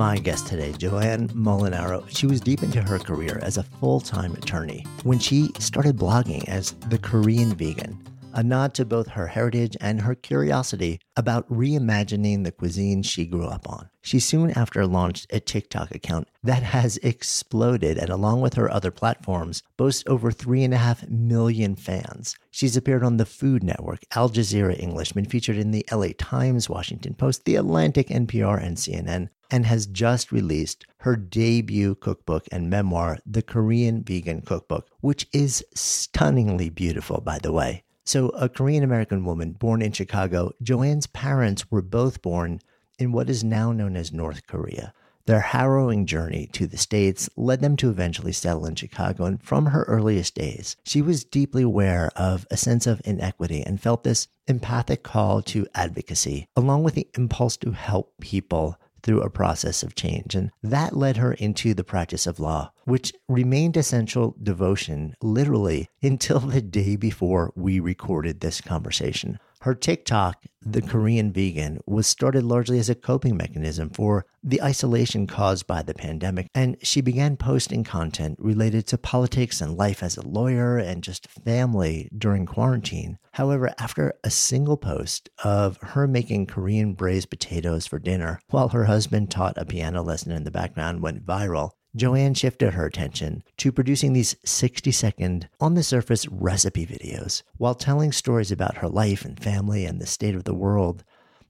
My guest today, Joanne Molinaro, she was deep into her career as a full time attorney when she started blogging as the Korean vegan a nod to both her heritage and her curiosity about reimagining the cuisine she grew up on. She soon after launched a TikTok account that has exploded and, along with her other platforms, boasts over 3.5 million fans. She's appeared on the Food Network, Al Jazeera English, been featured in the LA Times, Washington Post, The Atlantic, NPR, and CNN, and has just released her debut cookbook and memoir, The Korean Vegan Cookbook, which is stunningly beautiful, by the way. So, a Korean American woman born in Chicago, Joanne's parents were both born in what is now known as North Korea. Their harrowing journey to the States led them to eventually settle in Chicago, and from her earliest days, she was deeply aware of a sense of inequity and felt this empathic call to advocacy, along with the impulse to help people through a process of change. And that led her into the practice of law, which remained essential devotion literally until the day before we recorded this conversation. Her TikTok, The Korean Vegan, was started largely as a coping mechanism for the isolation caused by the pandemic, and she began posting content related to politics and life as a lawyer and just family during quarantine. However, after a single post of her making Korean braised potatoes for dinner while her husband taught a piano lesson in the background went viral, Joanne shifted her attention to producing these 60 second, on the surface recipe videos while telling stories about her life and family and the state of the world.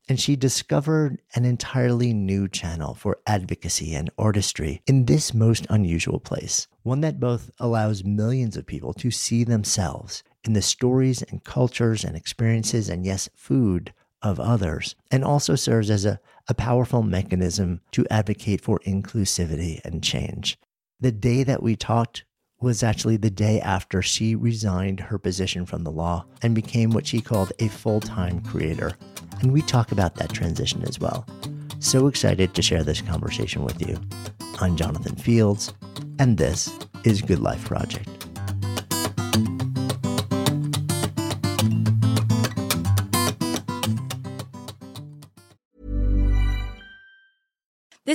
And she discovered an entirely new channel for advocacy and artistry in this most unusual place, one that both allows millions of people to see themselves in the stories and cultures and experiences and, yes, food of others, and also serves as a a powerful mechanism to advocate for inclusivity and change. The day that we talked was actually the day after she resigned her position from the law and became what she called a full time creator. And we talk about that transition as well. So excited to share this conversation with you. I'm Jonathan Fields, and this is Good Life Project.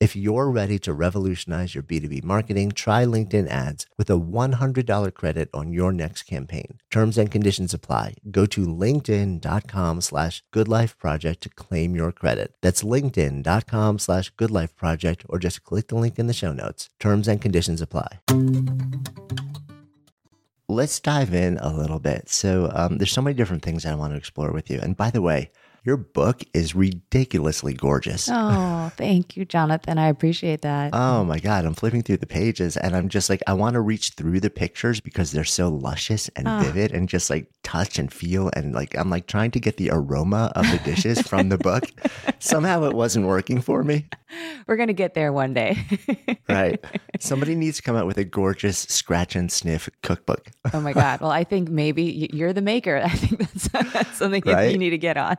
If you're ready to revolutionize your B2B marketing, try LinkedIn ads with a $100 credit on your next campaign. Terms and conditions apply. Go to linkedin.com slash goodlifeproject to claim your credit. That's linkedin.com slash goodlifeproject or just click the link in the show notes. Terms and conditions apply. Let's dive in a little bit. So um, there's so many different things I want to explore with you. And by the way, your book is ridiculously gorgeous. Oh, thank you, Jonathan. I appreciate that. Oh my God. I'm flipping through the pages and I'm just like, I want to reach through the pictures because they're so luscious and oh. vivid and just like touch and feel. And like, I'm like trying to get the aroma of the dishes from the book. Somehow it wasn't working for me. We're going to get there one day. right. Somebody needs to come out with a gorgeous scratch and sniff cookbook. oh my God. Well, I think maybe you're the maker. I think that's, that's something right? you need to get on.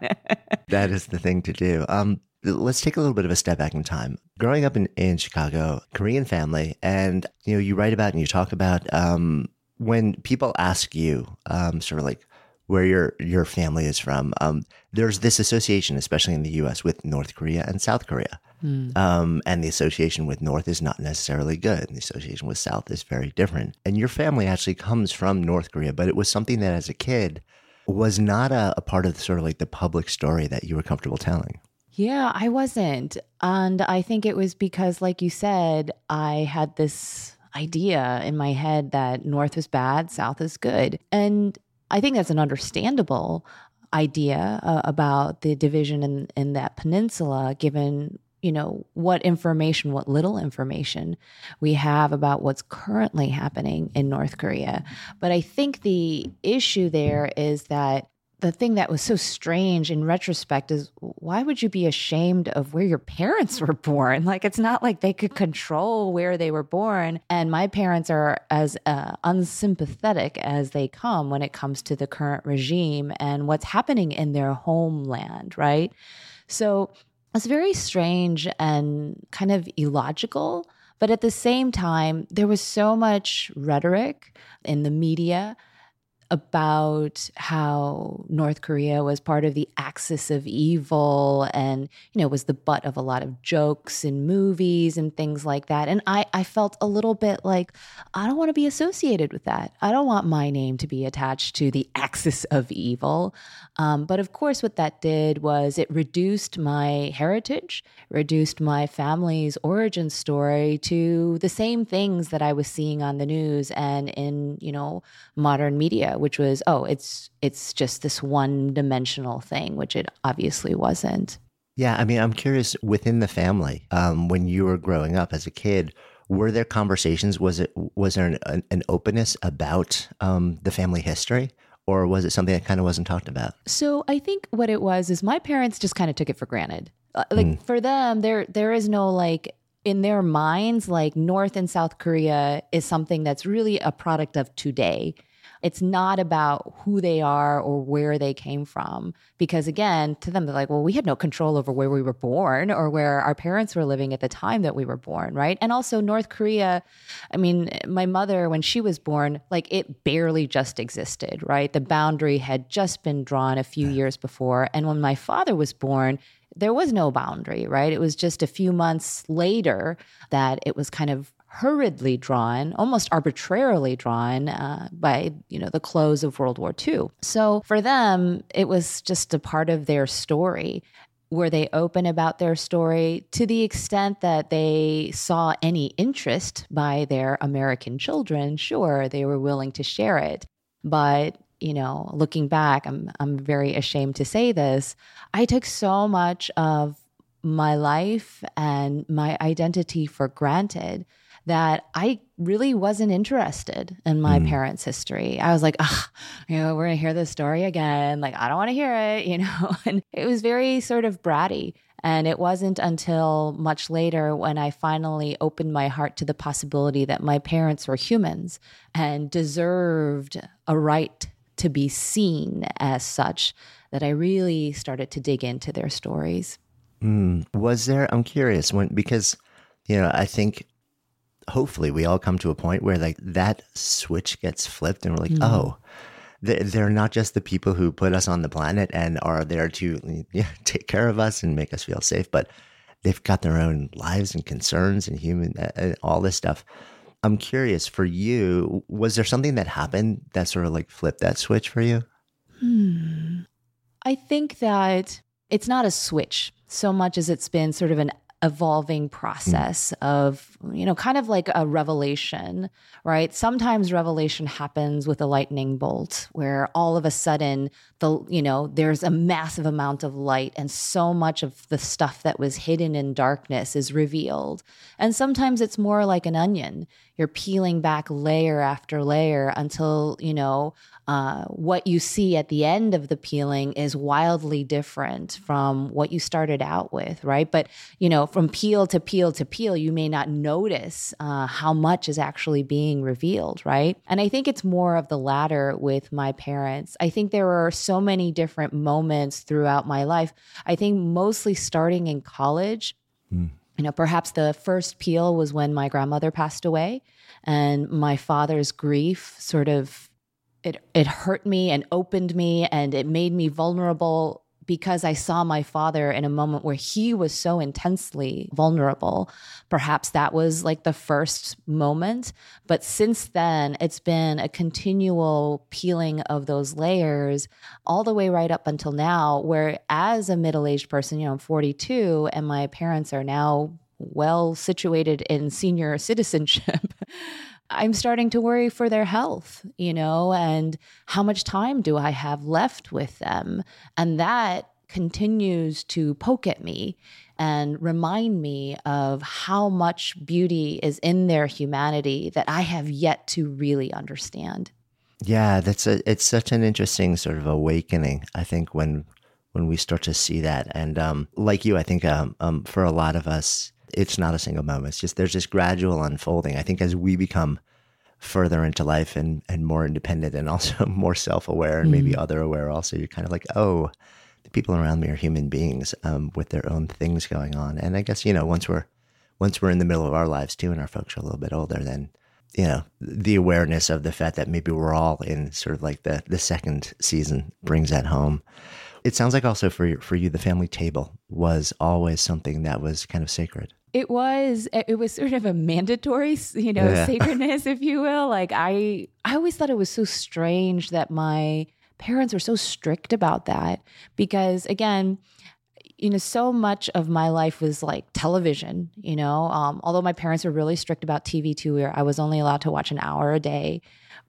that is the thing to do. Um, let's take a little bit of a step back in time. Growing up in, in Chicago, Korean family, and you know, you write about and you talk about um, when people ask you, um, sort of like where your your family is from. Um, there's this association, especially in the U.S., with North Korea and South Korea. Mm. Um, and the association with North is not necessarily good. And the association with South is very different. And your family actually comes from North Korea, but it was something that as a kid was not a, a part of the, sort of like the public story that you were comfortable telling. Yeah, I wasn't. And I think it was because, like you said, I had this idea in my head that North is bad, South is good. And I think that's an understandable idea uh, about the division in, in that peninsula, given you know what information what little information we have about what's currently happening in North Korea but i think the issue there is that the thing that was so strange in retrospect is why would you be ashamed of where your parents were born? Like, it's not like they could control where they were born. And my parents are as uh, unsympathetic as they come when it comes to the current regime and what's happening in their homeland, right? So it's very strange and kind of illogical. But at the same time, there was so much rhetoric in the media about how North Korea was part of the axis of evil and, you know, was the butt of a lot of jokes in movies and things like that. And I, I felt a little bit like, I don't want to be associated with that. I don't want my name to be attached to the axis of evil. Um, but of course, what that did was it reduced my heritage, reduced my family's origin story to the same things that I was seeing on the news and in, you know, modern media which was oh it's it's just this one dimensional thing which it obviously wasn't. Yeah i mean i'm curious within the family um, when you were growing up as a kid were there conversations was it was there an, an openness about um, the family history or was it something that kind of wasn't talked about? So i think what it was is my parents just kind of took it for granted. Uh, like mm. for them there there is no like in their minds like north and south korea is something that's really a product of today it's not about who they are or where they came from. Because again, to them, they're like, well, we had no control over where we were born or where our parents were living at the time that we were born, right? And also, North Korea, I mean, my mother, when she was born, like it barely just existed, right? The boundary had just been drawn a few years before. And when my father was born, there was no boundary, right? It was just a few months later that it was kind of hurriedly drawn, almost arbitrarily drawn uh, by you know the close of World War II. So for them, it was just a part of their story. Were they open about their story to the extent that they saw any interest by their American children? Sure, they were willing to share it. But you know, looking back, I'm I'm very ashamed to say this. I took so much of my life and my identity for granted that I really wasn't interested in my mm. parents' history. I was like, you know, we're gonna hear this story again. Like, I don't want to hear it, you know. And it was very sort of bratty. And it wasn't until much later when I finally opened my heart to the possibility that my parents were humans and deserved a right to be seen as such that I really started to dig into their stories. Mm. Was there, I'm curious, when, because, you know, I think hopefully we all come to a point where like that switch gets flipped and we're like, mm. oh, they're not just the people who put us on the planet and are there to yeah, take care of us and make us feel safe, but they've got their own lives and concerns and human and all this stuff. I'm curious for you, was there something that happened that sort of like flipped that switch for you? Hmm. I think that it's not a switch so much as it's been sort of an evolving process mm. of you know kind of like a revelation right sometimes revelation happens with a lightning bolt where all of a sudden the you know there's a massive amount of light and so much of the stuff that was hidden in darkness is revealed and sometimes it's more like an onion you're peeling back layer after layer until you know uh, what you see at the end of the peeling is wildly different from what you started out with, right? But, you know, from peel to peel to peel, you may not notice uh, how much is actually being revealed, right? And I think it's more of the latter with my parents. I think there are so many different moments throughout my life. I think mostly starting in college. Mm. You know, perhaps the first peel was when my grandmother passed away and my father's grief sort of it it hurt me and opened me and it made me vulnerable because I saw my father in a moment where he was so intensely vulnerable. Perhaps that was like the first moment. But since then, it's been a continual peeling of those layers all the way right up until now, where as a middle aged person, you know, I'm 42 and my parents are now well situated in senior citizenship. I'm starting to worry for their health, you know, and how much time do I have left with them? And that continues to poke at me and remind me of how much beauty is in their humanity that I have yet to really understand. Yeah, that's a it's such an interesting sort of awakening. I think when when we start to see that, and um, like you, I think um, um, for a lot of us, it's not a single moment. It's just there's this gradual unfolding. I think as we become further into life and and more independent and also more self aware and mm. maybe other aware also, you're kind of like, oh, the people around me are human beings um, with their own things going on. And I guess you know once we're once we're in the middle of our lives too, and our folks are a little bit older, then you know the awareness of the fact that maybe we're all in sort of like the the second season brings that home. It sounds like also for for you, the family table was always something that was kind of sacred. It was it was sort of a mandatory, you know, yeah. sacredness, if you will. Like I I always thought it was so strange that my parents were so strict about that because again, you know, so much of my life was like television, you know. Um, although my parents were really strict about TV too, where I was only allowed to watch an hour a day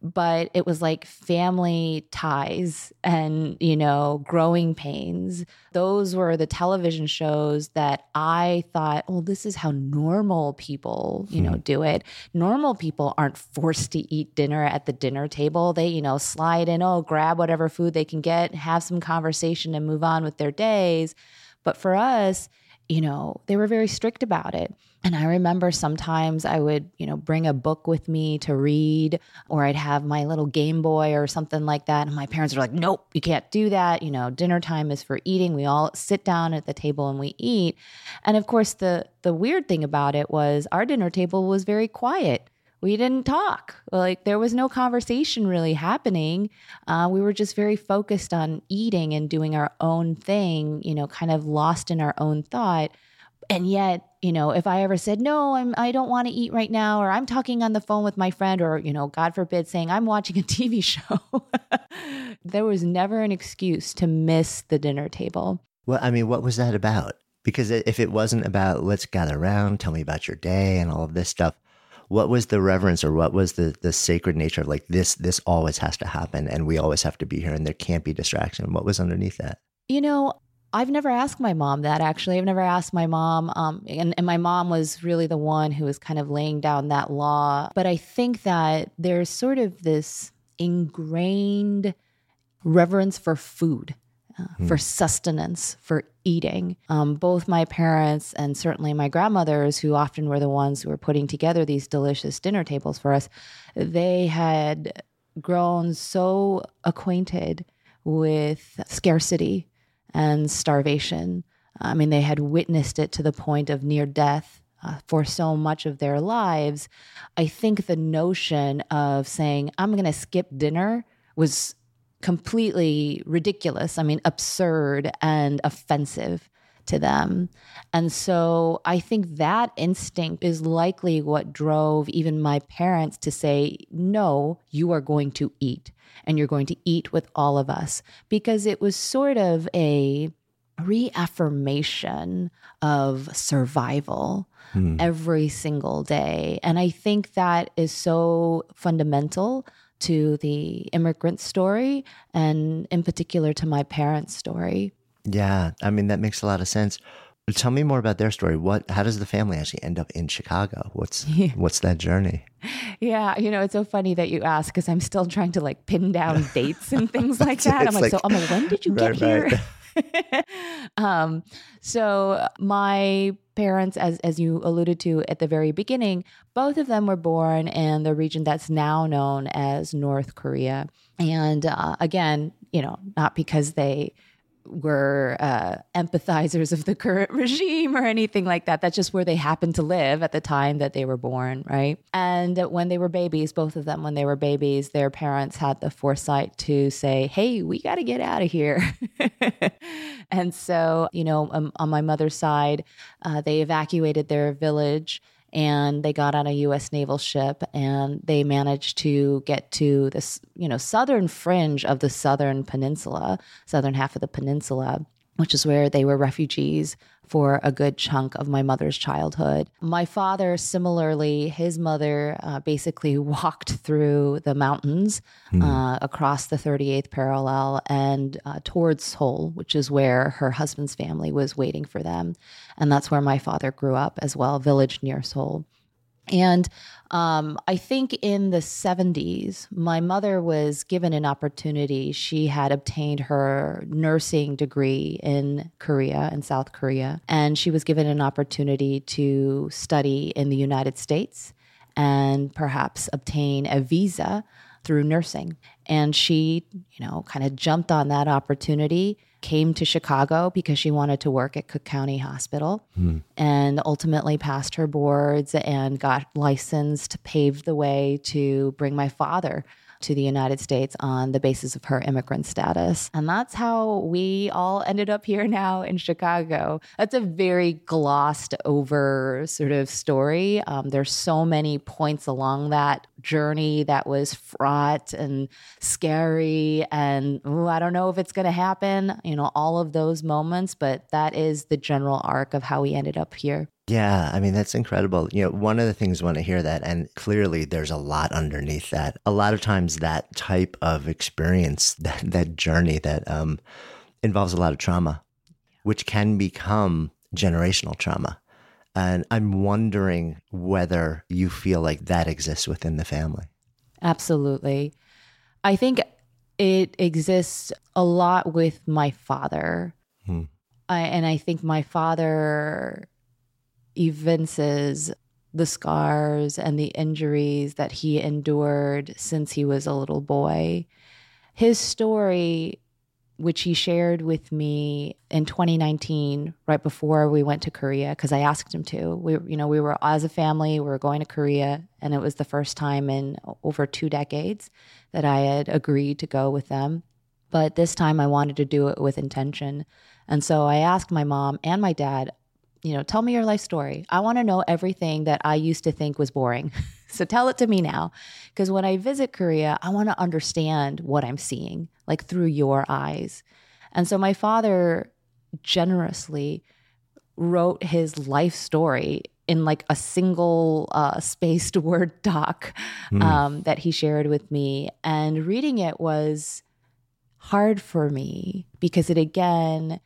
but it was like family ties and, you know, growing pains. Those were the television shows that I thought, well, this is how normal people, you know, hmm. do it. Normal people aren't forced to eat dinner at the dinner table. They, you know, slide in, oh, grab whatever food they can get, have some conversation and move on with their days. But for us, you know, they were very strict about it. And I remember sometimes I would, you know, bring a book with me to read, or I'd have my little Game Boy or something like that. And my parents were like, nope, you can't do that. You know, dinner time is for eating. We all sit down at the table and we eat. And of course, the the weird thing about it was our dinner table was very quiet. We didn't talk. Like there was no conversation really happening. Uh, we were just very focused on eating and doing our own thing, you know, kind of lost in our own thought. And yet, you know, if I ever said, no, I'm, I don't want to eat right now, or I'm talking on the phone with my friend, or, you know, God forbid, saying I'm watching a TV show, there was never an excuse to miss the dinner table. Well, I mean, what was that about? Because if it wasn't about let's gather around, tell me about your day and all of this stuff, what was the reverence or what was the the sacred nature of like this this always has to happen and we always have to be here and there can't be distraction? What was underneath that? You know, I've never asked my mom that actually. I've never asked my mom. Um, and, and my mom was really the one who was kind of laying down that law. But I think that there's sort of this ingrained reverence for food. Uh, mm. For sustenance, for eating. Um, both my parents and certainly my grandmothers, who often were the ones who were putting together these delicious dinner tables for us, they had grown so acquainted with scarcity and starvation. I mean, they had witnessed it to the point of near death uh, for so much of their lives, I think the notion of saying, I'm going to skip dinner was completely ridiculous. I mean, absurd and offensive to them. And so I think that instinct is likely what drove even my parents to say, no, you are going to eat and you're going to eat with all of us because it was sort of a reaffirmation of survival hmm. every single day. And I think that is so fundamental to the immigrant story and in particular to my parents' story. Yeah, I mean that makes a lot of sense. Tell me more about their story. What? How does the family actually end up in Chicago? What's yeah. what's that journey? Yeah, you know, it's so funny that you ask because I'm still trying to like pin down dates and things like that. I'm like, like, so, I'm like, when did you right, get here? Right. um, so my parents, as as you alluded to at the very beginning, both of them were born in the region that's now known as North Korea. And uh, again, you know, not because they were uh, empathizers of the current regime or anything like that. That's just where they happened to live at the time that they were born, right? And when they were babies, both of them, when they were babies, their parents had the foresight to say, hey, we got to get out of here. and so, you know, um, on my mother's side, uh, they evacuated their village and they got on a US naval ship and they managed to get to this, you know, southern fringe of the southern peninsula, southern half of the peninsula, which is where they were refugees for a good chunk of my mother's childhood. My father, similarly, his mother uh, basically walked through the mountains mm. uh, across the 38th parallel and uh, towards Seoul, which is where her husband's family was waiting for them. And that's where my father grew up as well, village near Seoul. And um, I think in the 70s, my mother was given an opportunity. She had obtained her nursing degree in Korea, in South Korea, and she was given an opportunity to study in the United States and perhaps obtain a visa through nursing. And she, you know, kind of jumped on that opportunity came to Chicago because she wanted to work at Cook County Hospital hmm. and ultimately passed her boards and got licensed, paved the way to bring my father to the United States on the basis of her immigrant status. And that's how we all ended up here now in Chicago. That's a very glossed over sort of story. Um, there's so many points along that journey that was fraught and scary and ooh, I don't know if it's going to happen, you know, all of those moments, but that is the general arc of how we ended up here. Yeah, I mean, that's incredible. You know, one of the things when I hear that, and clearly there's a lot underneath that, a lot of times that type of experience, that, that journey that um, involves a lot of trauma, which can become generational trauma. And I'm wondering whether you feel like that exists within the family. Absolutely. I think it exists a lot with my father. Hmm. I, and I think my father evinces the scars and the injuries that he endured since he was a little boy. His story, which he shared with me in 2019, right before we went to Korea, because I asked him to. We, you know, we were as a family, we were going to Korea, and it was the first time in over two decades that I had agreed to go with them. But this time I wanted to do it with intention. And so I asked my mom and my dad, you know, tell me your life story. I want to know everything that I used to think was boring. so tell it to me now. Because when I visit Korea, I want to understand what I'm seeing, like through your eyes. And so my father generously wrote his life story in like a single uh, spaced word doc mm. um, that he shared with me. And reading it was hard for me because it again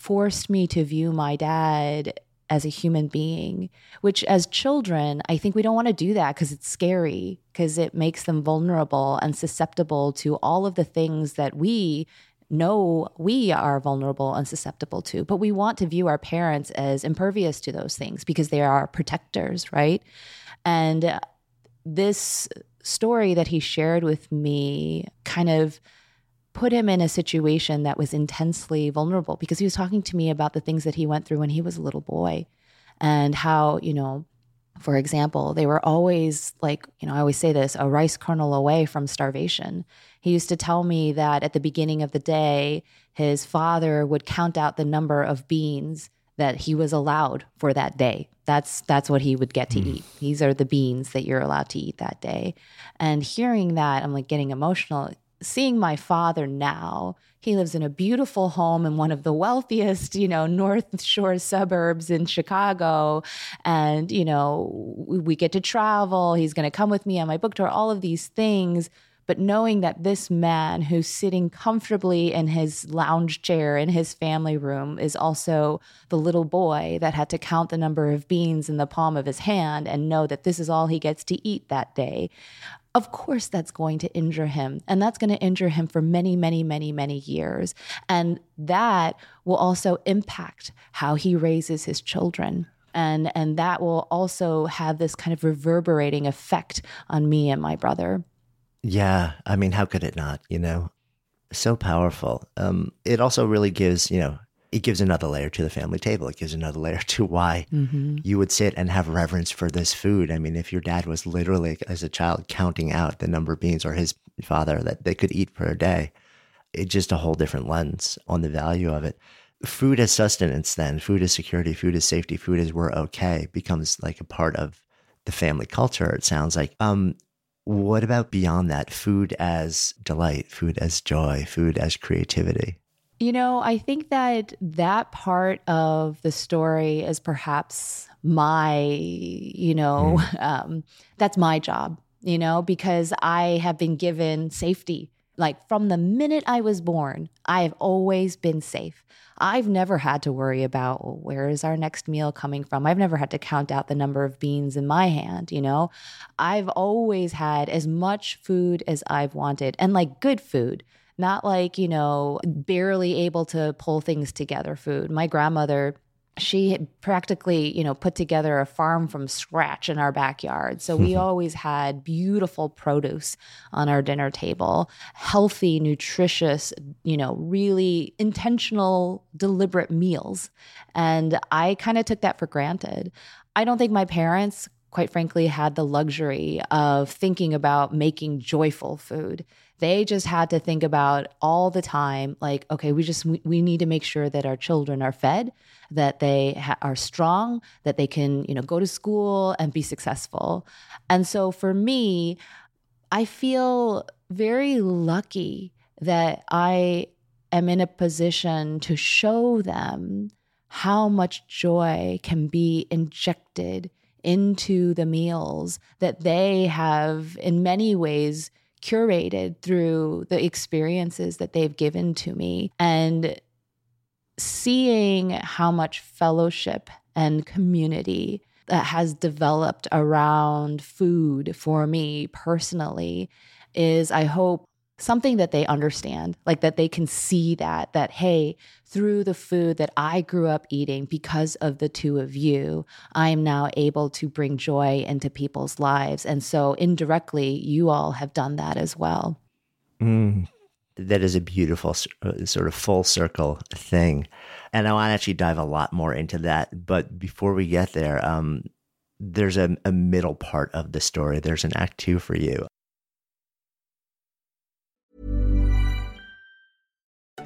forced me to view my dad as a human being, which as children, I think we don't want to do that because it's scary, because it makes them vulnerable and susceptible to all of the things that we know we are vulnerable and susceptible to. But we want to view our parents as impervious to those things because they are our protectors, right? And this story that he shared with me kind of put him in a situation that was intensely vulnerable because he was talking to me about the things that he went through when he was a little boy. and how, you know, for example, they were always like, you know, I always say this a rice kernel away from starvation. He used to tell me that at the beginning of the day, his father would count out the number of beans that he was allowed for that day. That's that's what he would get to mm. eat. These are the beans that you're allowed to eat that day. And hearing that, I'm like getting emotional. Seeing my father now, he lives in a beautiful home in one of the wealthiest, you know, North Shore suburbs in Chicago. And, you know, we get to travel. He's going to come with me on my book tour, all of these things but knowing that this man who's sitting comfortably in his lounge chair in his family room is also the little boy that had to count the number of beans in the palm of his hand and know that this is all he gets to eat that day. Of course, that's going to injure him. And that's going to injure him for many, many, many, many years. And that will also impact how he raises his children and and that will also have this kind of reverberating effect on me and my brother yeah, I mean, how could it not? You know, so powerful. Um, it also really gives, you know, it gives another layer to the family table. It gives another layer to why mm-hmm. you would sit and have reverence for this food. I mean, if your dad was literally, as a child, counting out the number of beans, or his father that they could eat per day, it's just a whole different lens on the value of it. Food as sustenance, then food as security, food as safety, food as we're okay becomes like a part of the family culture. It sounds like. Um, what about beyond that? Food as delight, food as joy, food as creativity? You know, I think that that part of the story is perhaps my, you know, mm. um, that's my job, you know, because I have been given safety. Like from the minute I was born, I have always been safe. I've never had to worry about well, where is our next meal coming from. I've never had to count out the number of beans in my hand, you know. I've always had as much food as I've wanted and like good food not like, you know, barely able to pull things together food. My grandmother she practically, you know, put together a farm from scratch in our backyard. So we always had beautiful produce on our dinner table, healthy, nutritious, you know, really intentional, deliberate meals. And I kind of took that for granted. I don't think my parents quite frankly, had the luxury of thinking about making joyful food. They just had to think about all the time, like, okay, we just we need to make sure that our children are fed, that they ha- are strong, that they can, you know, go to school and be successful. And so for me, I feel very lucky that I am in a position to show them how much joy can be injected into the meals that they have, in many ways, curated through the experiences that they've given to me. And seeing how much fellowship and community that has developed around food for me personally is, I hope, something that they understand, like that they can see that, that, hey, through the food that I grew up eating because of the two of you, I am now able to bring joy into people's lives. And so indirectly, you all have done that as well. Mm, that is a beautiful uh, sort of full circle thing. And I want to actually dive a lot more into that. But before we get there, um, there's a, a middle part of the story. There's an act two for you.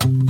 thank you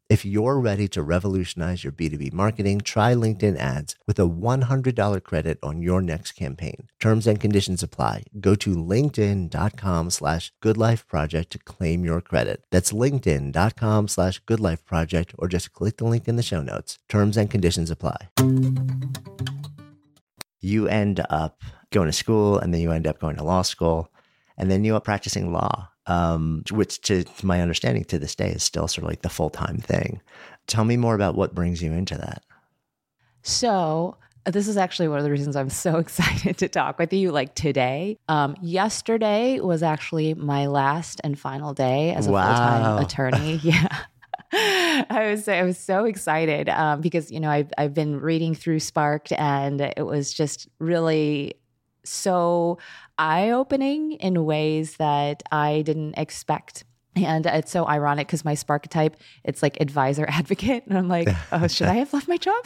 If you're ready to revolutionize your B2B marketing, try LinkedIn ads with a $100 credit on your next campaign. Terms and conditions apply. Go to linkedin.com slash goodlifeproject to claim your credit. That's linkedin.com slash goodlifeproject or just click the link in the show notes. Terms and conditions apply. You end up going to school and then you end up going to law school and then you are practicing law um, which to, to my understanding to this day is still sort of like the full time thing. Tell me more about what brings you into that. So, this is actually one of the reasons I'm so excited to talk with you like today. Um, yesterday was actually my last and final day as a wow. full time attorney. yeah. I was I was so excited um, because you know I've I've been reading through Sparked and it was just really so eye opening in ways that I didn't expect. And it's so ironic because my spark type, it's like advisor advocate. And I'm like, oh, should I have left my job?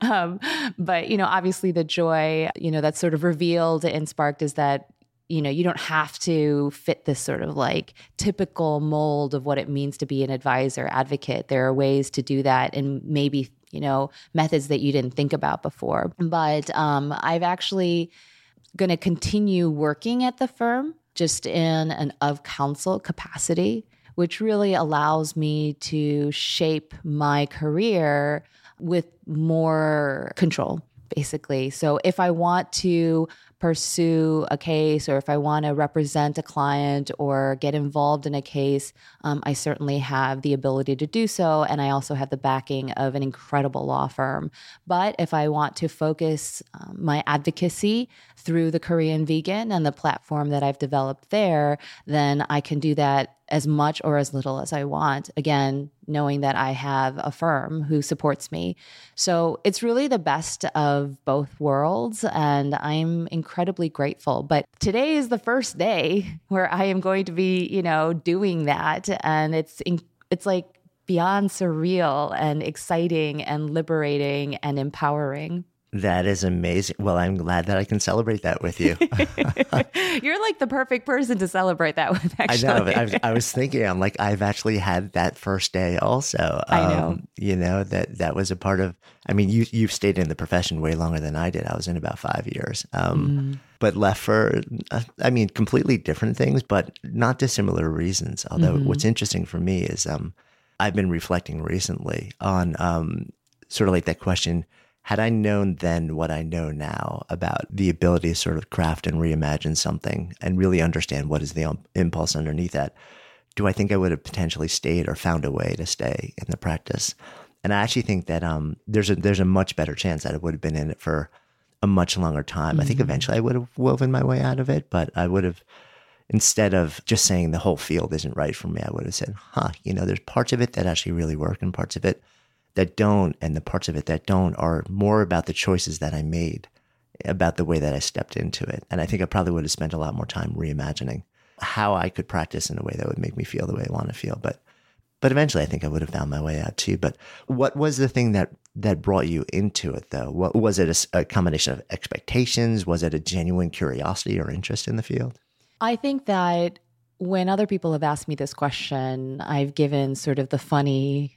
um, but, you know, obviously the joy, you know, that's sort of revealed in Sparked is that you know, you don't have to fit this sort of like typical mold of what it means to be an advisor advocate. There are ways to do that and maybe you know, methods that you didn't think about before. But um, I've actually going to continue working at the firm just in an of counsel capacity, which really allows me to shape my career with more control basically. So if I want to pursue a case or if I want to represent a client or get involved in a case, um, I certainly have the ability to do so. And I also have the backing of an incredible law firm. But if I want to focus um, my advocacy through the Korean Vegan and the platform that I've developed there, then I can do that as much or as little as I want. Again, knowing that I have a firm who supports me. So it's really the best of both worlds. And I'm incredibly grateful. But today is the first day where I am going to be, you know, doing that. And it's, it's like beyond surreal and exciting and liberating and empowering. That is amazing. Well, I'm glad that I can celebrate that with you. You're like the perfect person to celebrate that with, actually. I know. I was, I was, thinking, I'm like, I've actually had that first day also. Um, I know. Um, you know, that that was a part of, I mean, you, you've stayed in the profession way longer than I did. I was in about five years. Um, mm. But left for, uh, I mean, completely different things, but not dissimilar reasons. Although mm-hmm. what's interesting for me is um, I've been reflecting recently on um, sort of like that question had I known then what I know now about the ability to sort of craft and reimagine something and really understand what is the impulse underneath that, do I think I would have potentially stayed or found a way to stay in the practice? And I actually think that um, there's a there's a much better chance that I would have been in it for a much longer time. Mm-hmm. I think mm-hmm. eventually I would have woven my way out of it, but I would have instead of just saying the whole field isn't right for me, I would have said, huh, you know, there's parts of it that actually really work and parts of it that don't. And the parts of it that don't are more about the choices that I made, about the way that I stepped into it. And I think I probably would have spent a lot more time reimagining how I could practice in a way that would make me feel the way I want to feel. But but eventually I think I would have found my way out too. But what was the thing that that brought you into it though? What was it a, a combination of expectations? Was it a genuine curiosity or interest in the field? I think that when other people have asked me this question, I've given sort of the funny,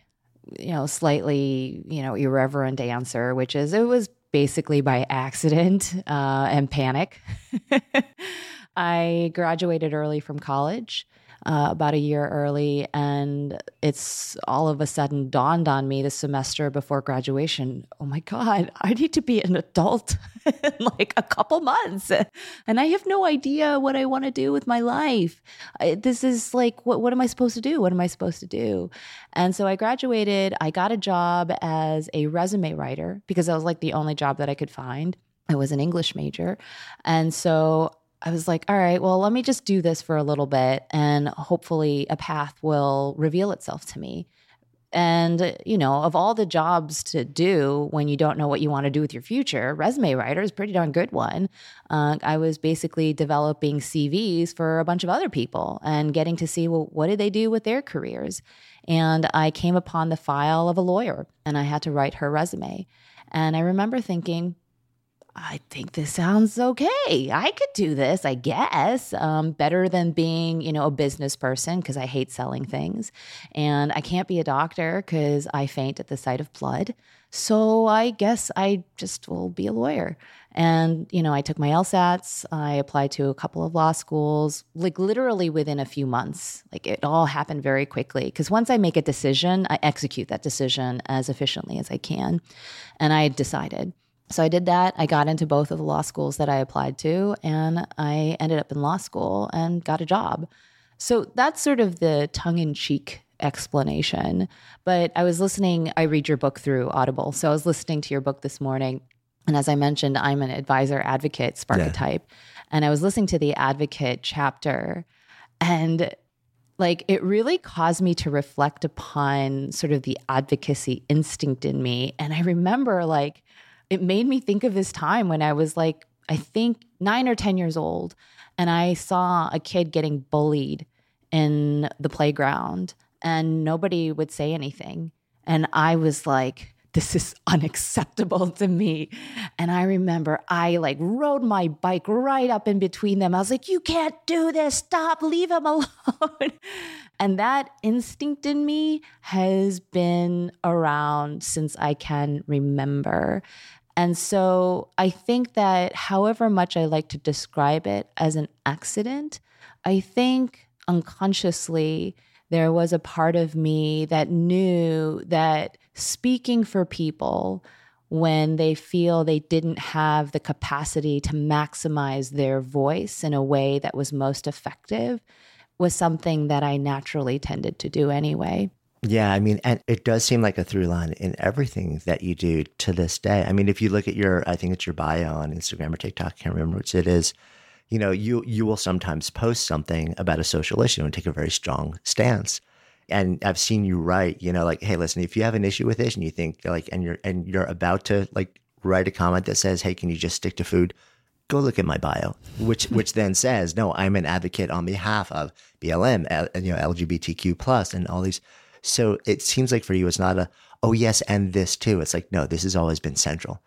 you know, slightly, you know, irreverent answer, which is it was basically by accident uh, and panic. I graduated early from college uh, about a year early. And it's all of a sudden dawned on me this semester before graduation oh my God, I need to be an adult in like a couple months. And I have no idea what I want to do with my life. I, this is like, what, what am I supposed to do? What am I supposed to do? And so I graduated. I got a job as a resume writer because that was like the only job that I could find. I was an English major. And so I was like, all right, well, let me just do this for a little bit and hopefully a path will reveal itself to me. And, you know, of all the jobs to do when you don't know what you want to do with your future, resume writer is pretty darn good one. Uh, I was basically developing CVs for a bunch of other people and getting to see, well, what did they do with their careers? And I came upon the file of a lawyer and I had to write her resume. And I remember thinking, I think this sounds okay. I could do this, I guess. Um, better than being, you know, a business person because I hate selling things. And I can't be a doctor because I faint at the sight of blood. So I guess I just will be a lawyer. And, you know, I took my LSATs. I applied to a couple of law schools, like literally within a few months. Like it all happened very quickly. Because once I make a decision, I execute that decision as efficiently as I can. And I decided. So I did that. I got into both of the law schools that I applied to, and I ended up in law school and got a job. So that's sort of the tongue in cheek explanation. But I was listening, I read your book through Audible. So I was listening to your book this morning. And as I mentioned, I'm an advisor advocate, Sparketype. Yeah. And I was listening to the advocate chapter. And like it really caused me to reflect upon sort of the advocacy instinct in me. And I remember like, it made me think of this time when I was like, I think nine or 10 years old, and I saw a kid getting bullied in the playground, and nobody would say anything. And I was like, this is unacceptable to me. And I remember I like rode my bike right up in between them. I was like, you can't do this. Stop, leave him alone. and that instinct in me has been around since I can remember. And so I think that however much I like to describe it as an accident, I think unconsciously there was a part of me that knew that speaking for people when they feel they didn't have the capacity to maximize their voice in a way that was most effective was something that I naturally tended to do anyway. Yeah, I mean, and it does seem like a through line in everything that you do to this day. I mean, if you look at your, I think it's your bio on Instagram or TikTok, I can't remember which it is. You know, you you will sometimes post something about a social issue and take a very strong stance. And I've seen you write, you know, like, hey, listen, if you have an issue with this and you think like, and you're and you're about to like write a comment that says, hey, can you just stick to food? Go look at my bio, which which then says, no, I'm an advocate on behalf of BLM, you know, LGBTQ plus, and all these so it seems like for you, it's not a, oh, yes, and this too. It's like, no, this has always been central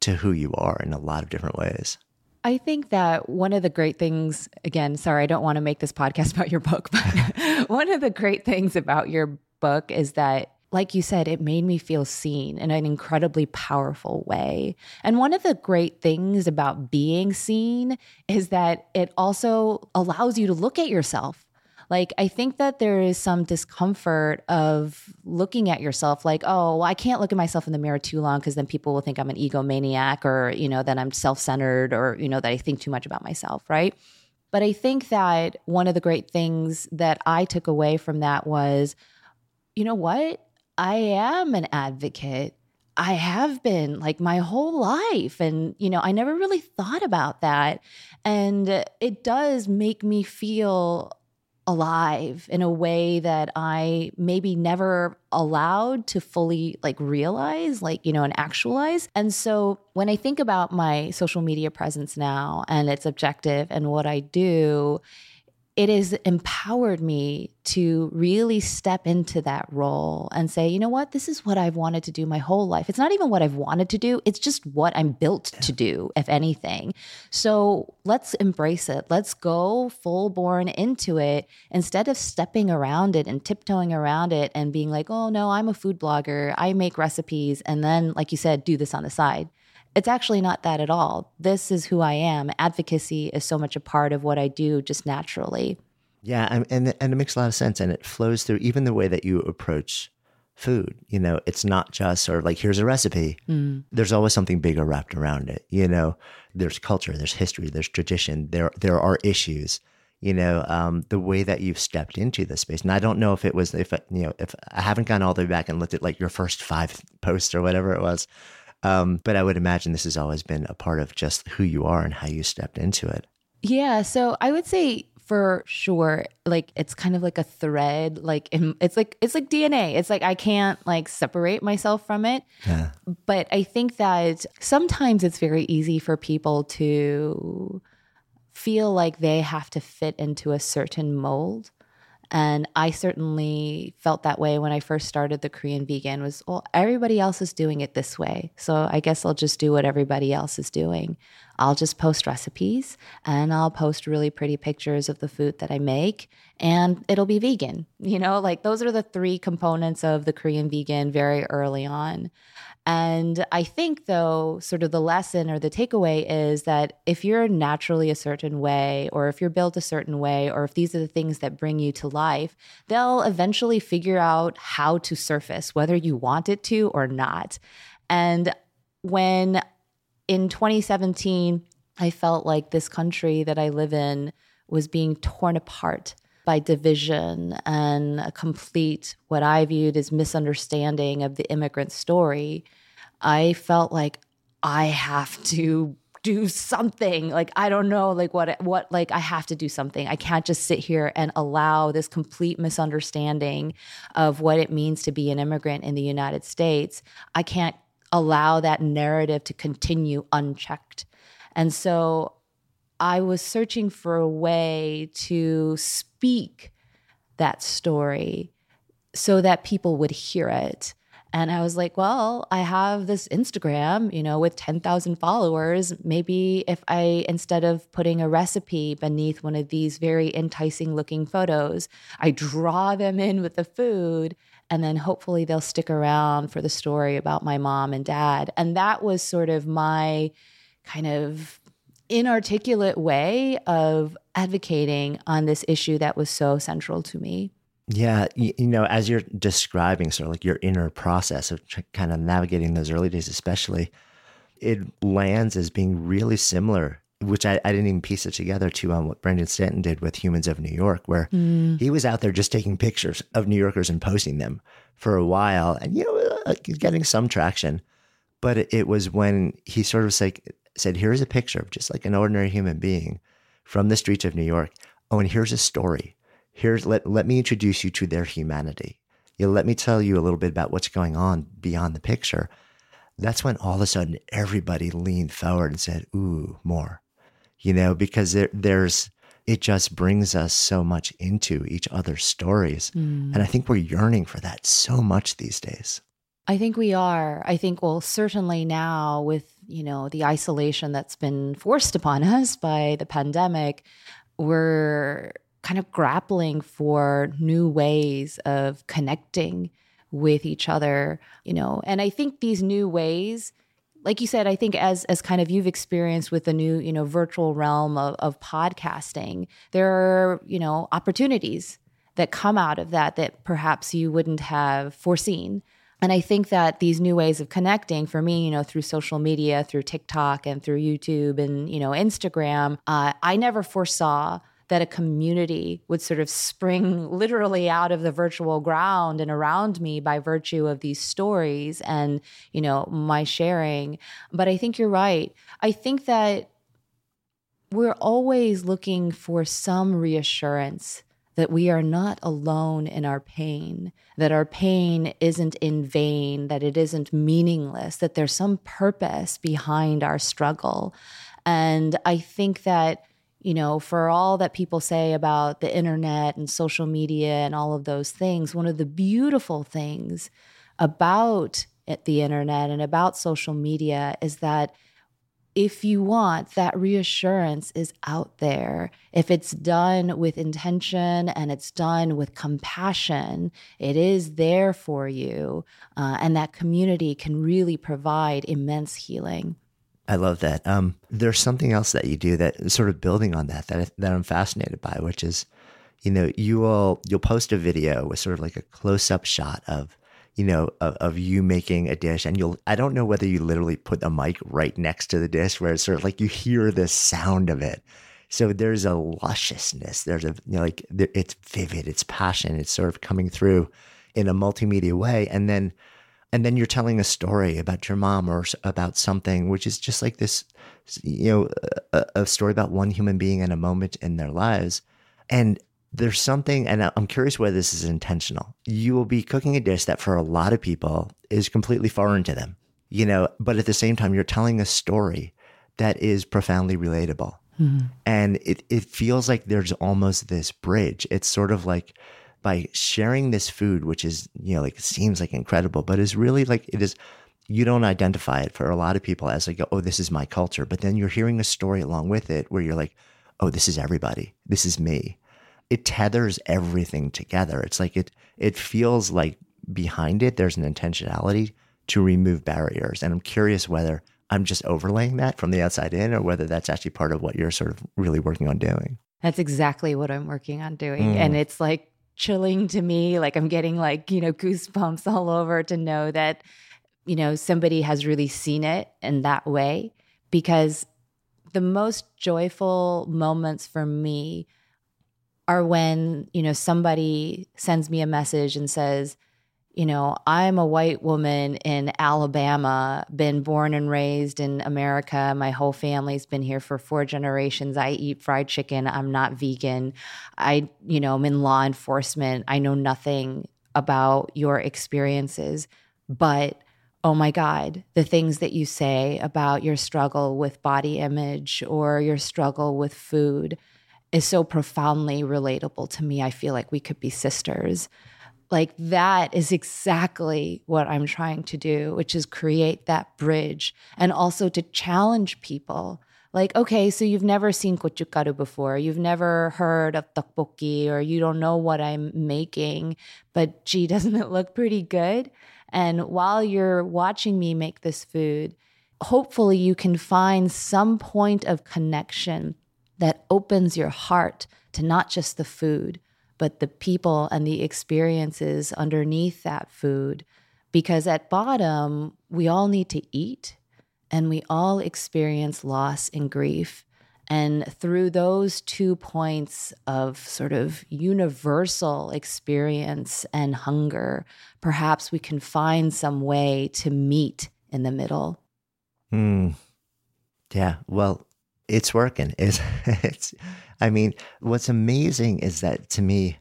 to who you are in a lot of different ways. I think that one of the great things, again, sorry, I don't want to make this podcast about your book, but one of the great things about your book is that like you said, it made me feel seen in an incredibly powerful way. And one of the great things about being seen is that it also allows you to look at yourself like, I think that there is some discomfort of looking at yourself like, oh, well, I can't look at myself in the mirror too long because then people will think I'm an egomaniac or, you know, that I'm self centered or, you know, that I think too much about myself, right? But I think that one of the great things that I took away from that was, you know what? I am an advocate. I have been like my whole life. And, you know, I never really thought about that. And it does make me feel alive in a way that I maybe never allowed to fully like realize, like, you know, and actualize. And so when I think about my social media presence now and its objective and what I do, it has empowered me to really step into that role and say, you know what, this is what I've wanted to do my whole life. It's not even what I've wanted to do, it's just what I'm built to do, if anything. So let's embrace it. Let's go full born into it instead of stepping around it and tiptoeing around it and being like, oh no, I'm a food blogger, I make recipes, and then, like you said, do this on the side. It's actually not that at all. This is who I am. Advocacy is so much a part of what I do just naturally. Yeah, and and it makes a lot of sense, and it flows through even the way that you approach food. You know, it's not just sort of like here's a recipe. Mm. There's always something bigger wrapped around it. You know, there's culture, there's history, there's tradition. There there are issues. You know, um, the way that you've stepped into this space, and I don't know if it was if you know if I haven't gone all the way back and looked at like your first five posts or whatever it was. Um, but I would imagine this has always been a part of just who you are and how you stepped into it. Yeah. So I would say for sure like it's kind of like a thread like it's like it's like dna it's like i can't like separate myself from it yeah. but i think that sometimes it's very easy for people to feel like they have to fit into a certain mold and I certainly felt that way when I first started the Korean vegan was, well, everybody else is doing it this way. So I guess I'll just do what everybody else is doing. I'll just post recipes and I'll post really pretty pictures of the food that I make and it'll be vegan. You know, like those are the three components of the Korean vegan very early on. And I think, though, sort of the lesson or the takeaway is that if you're naturally a certain way, or if you're built a certain way, or if these are the things that bring you to life, they'll eventually figure out how to surface, whether you want it to or not. And when in 2017, I felt like this country that I live in was being torn apart by division and a complete, what I viewed as misunderstanding of the immigrant story, I felt like I have to do something. Like i don't know like what what like i have to do something. I can't just sit here and allow this complete misunderstanding of what it means to be an immigrant in the united states. I can't allow that narrative to continue unchecked and so I was searching for a way to speak that story so that people would hear it. And I was like, well, I have this Instagram, you know, with 10,000 followers. Maybe if I, instead of putting a recipe beneath one of these very enticing looking photos, I draw them in with the food. And then hopefully they'll stick around for the story about my mom and dad. And that was sort of my kind of inarticulate way of advocating on this issue that was so central to me. Yeah, you, you, know, as you're describing sort of like your inner process of kind of navigating those early days, especially, it lands as being really similar, which I, I didn't even piece it together to um, what Brandon Stanton did with Humans of New York, where mm. he was out there just taking pictures of New Yorkers and posting them for a while, and you know, uh, getting some traction. But it, it was when he sort of like said, here's a picture of just like an ordinary human being from the streets of New York. Oh, and here's a story. Here's let, let me introduce you to their humanity. You know, let me tell you a little bit about what's going on beyond the picture. That's when all of a sudden everybody leaned forward and said, ooh, more. You know, because there, there's it just brings us so much into each other's stories. Mm. And I think we're yearning for that so much these days. I think we are. I think, well, certainly now with you know, the isolation that's been forced upon us by the pandemic, we're kind of grappling for new ways of connecting with each other, you know. And I think these new ways, like you said, I think as as kind of you've experienced with the new, you know, virtual realm of, of podcasting, there are, you know, opportunities that come out of that that perhaps you wouldn't have foreseen. And I think that these new ways of connecting for me, you know, through social media, through TikTok and through YouTube and, you know, Instagram, uh, I never foresaw that a community would sort of spring literally out of the virtual ground and around me by virtue of these stories and, you know, my sharing. But I think you're right. I think that we're always looking for some reassurance that we are not alone in our pain, that our pain isn't in vain, that it isn't meaningless, that there's some purpose behind our struggle. And I think that, you know, for all that people say about the internet and social media and all of those things, one of the beautiful things about the internet and about social media is that if you want, that reassurance is out there. If it's done with intention and it's done with compassion, it is there for you. Uh, and that community can really provide immense healing. I love that. Um, there's something else that you do that sort of building on that that that I'm fascinated by, which is, you know, you will you'll post a video with sort of like a close up shot of you know, of, of, you making a dish. And you'll, I don't know whether you literally put the mic right next to the dish where it's sort of like you hear the sound of it. So there's a lusciousness. There's a, you know, like it's vivid, it's passion, it's sort of coming through in a multimedia way. And then, and then you're telling a story about your mom or about something, which is just like this, you know, a, a story about one human being and a moment in their lives. And there's something, and I'm curious whether this is intentional. You will be cooking a dish that for a lot of people is completely foreign to them, you know, but at the same time, you're telling a story that is profoundly relatable. Mm-hmm. And it, it feels like there's almost this bridge. It's sort of like by sharing this food, which is, you know, like seems like incredible, but is really like it is you don't identify it for a lot of people as like, oh, this is my culture. But then you're hearing a story along with it where you're like, oh, this is everybody. This is me it tethers everything together. It's like it it feels like behind it there's an intentionality to remove barriers. And I'm curious whether I'm just overlaying that from the outside in or whether that's actually part of what you're sort of really working on doing. That's exactly what I'm working on doing. Mm. And it's like chilling to me. Like I'm getting like, you know, goosebumps all over to know that, you know, somebody has really seen it in that way. Because the most joyful moments for me are when, you know, somebody sends me a message and says, you know, I'm a white woman in Alabama, been born and raised in America. My whole family's been here for four generations. I eat fried chicken. I'm not vegan. I, you know, I'm in law enforcement. I know nothing about your experiences, but oh my God, the things that you say about your struggle with body image or your struggle with food is so profoundly relatable to me. I feel like we could be sisters. Like that is exactly what I'm trying to do, which is create that bridge and also to challenge people. Like, okay, so you've never seen gochugaru before. You've never heard of tteokbokki or you don't know what I'm making, but gee, doesn't it look pretty good? And while you're watching me make this food, hopefully you can find some point of connection that opens your heart to not just the food, but the people and the experiences underneath that food. Because at bottom, we all need to eat and we all experience loss and grief. And through those two points of sort of universal experience and hunger, perhaps we can find some way to meet in the middle. Hmm. Yeah. Well, it's working. It's, it's, I mean, what's amazing is that to me,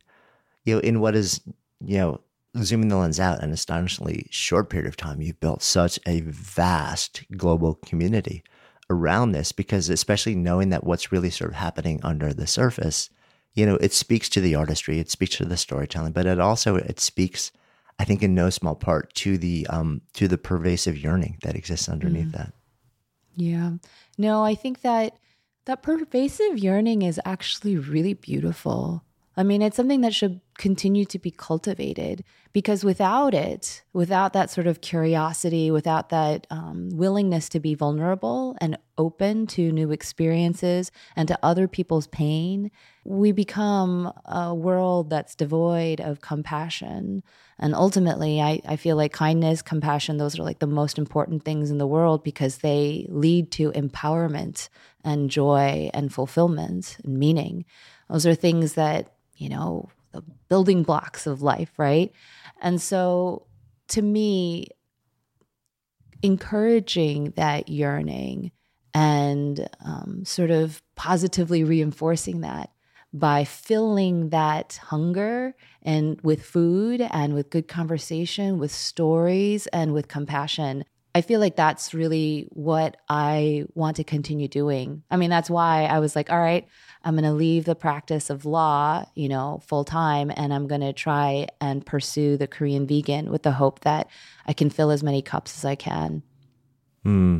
you know, in what is, you know, zooming the lens out an astonishingly short period of time, you've built such a vast global community around this because especially knowing that what's really sort of happening under the surface, you know, it speaks to the artistry, it speaks to the storytelling, but it also, it speaks, I think in no small part to the, um, to the pervasive yearning that exists underneath mm. that. Yeah. No, I think that that pervasive yearning is actually really beautiful. I mean, it's something that should continue to be cultivated because without it, without that sort of curiosity, without that um, willingness to be vulnerable and open to new experiences and to other people's pain, we become a world that's devoid of compassion. And ultimately, I, I feel like kindness, compassion, those are like the most important things in the world because they lead to empowerment and joy and fulfillment and meaning. Those are things that, you know, the building blocks of life, right? And so to me, encouraging that yearning and um, sort of positively reinforcing that by filling that hunger and with food and with good conversation, with stories and with compassion. I feel like that's really what I want to continue doing. I mean, that's why I was like, all right, I'm going to leave the practice of law, you know, full time, and I'm going to try and pursue the Korean vegan with the hope that I can fill as many cups as I can. Hmm.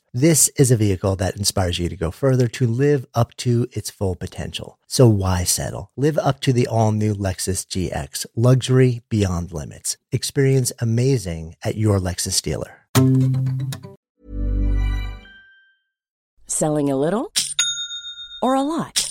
This is a vehicle that inspires you to go further to live up to its full potential. So why settle? Live up to the all new Lexus GX, luxury beyond limits. Experience amazing at your Lexus dealer. Selling a little or a lot?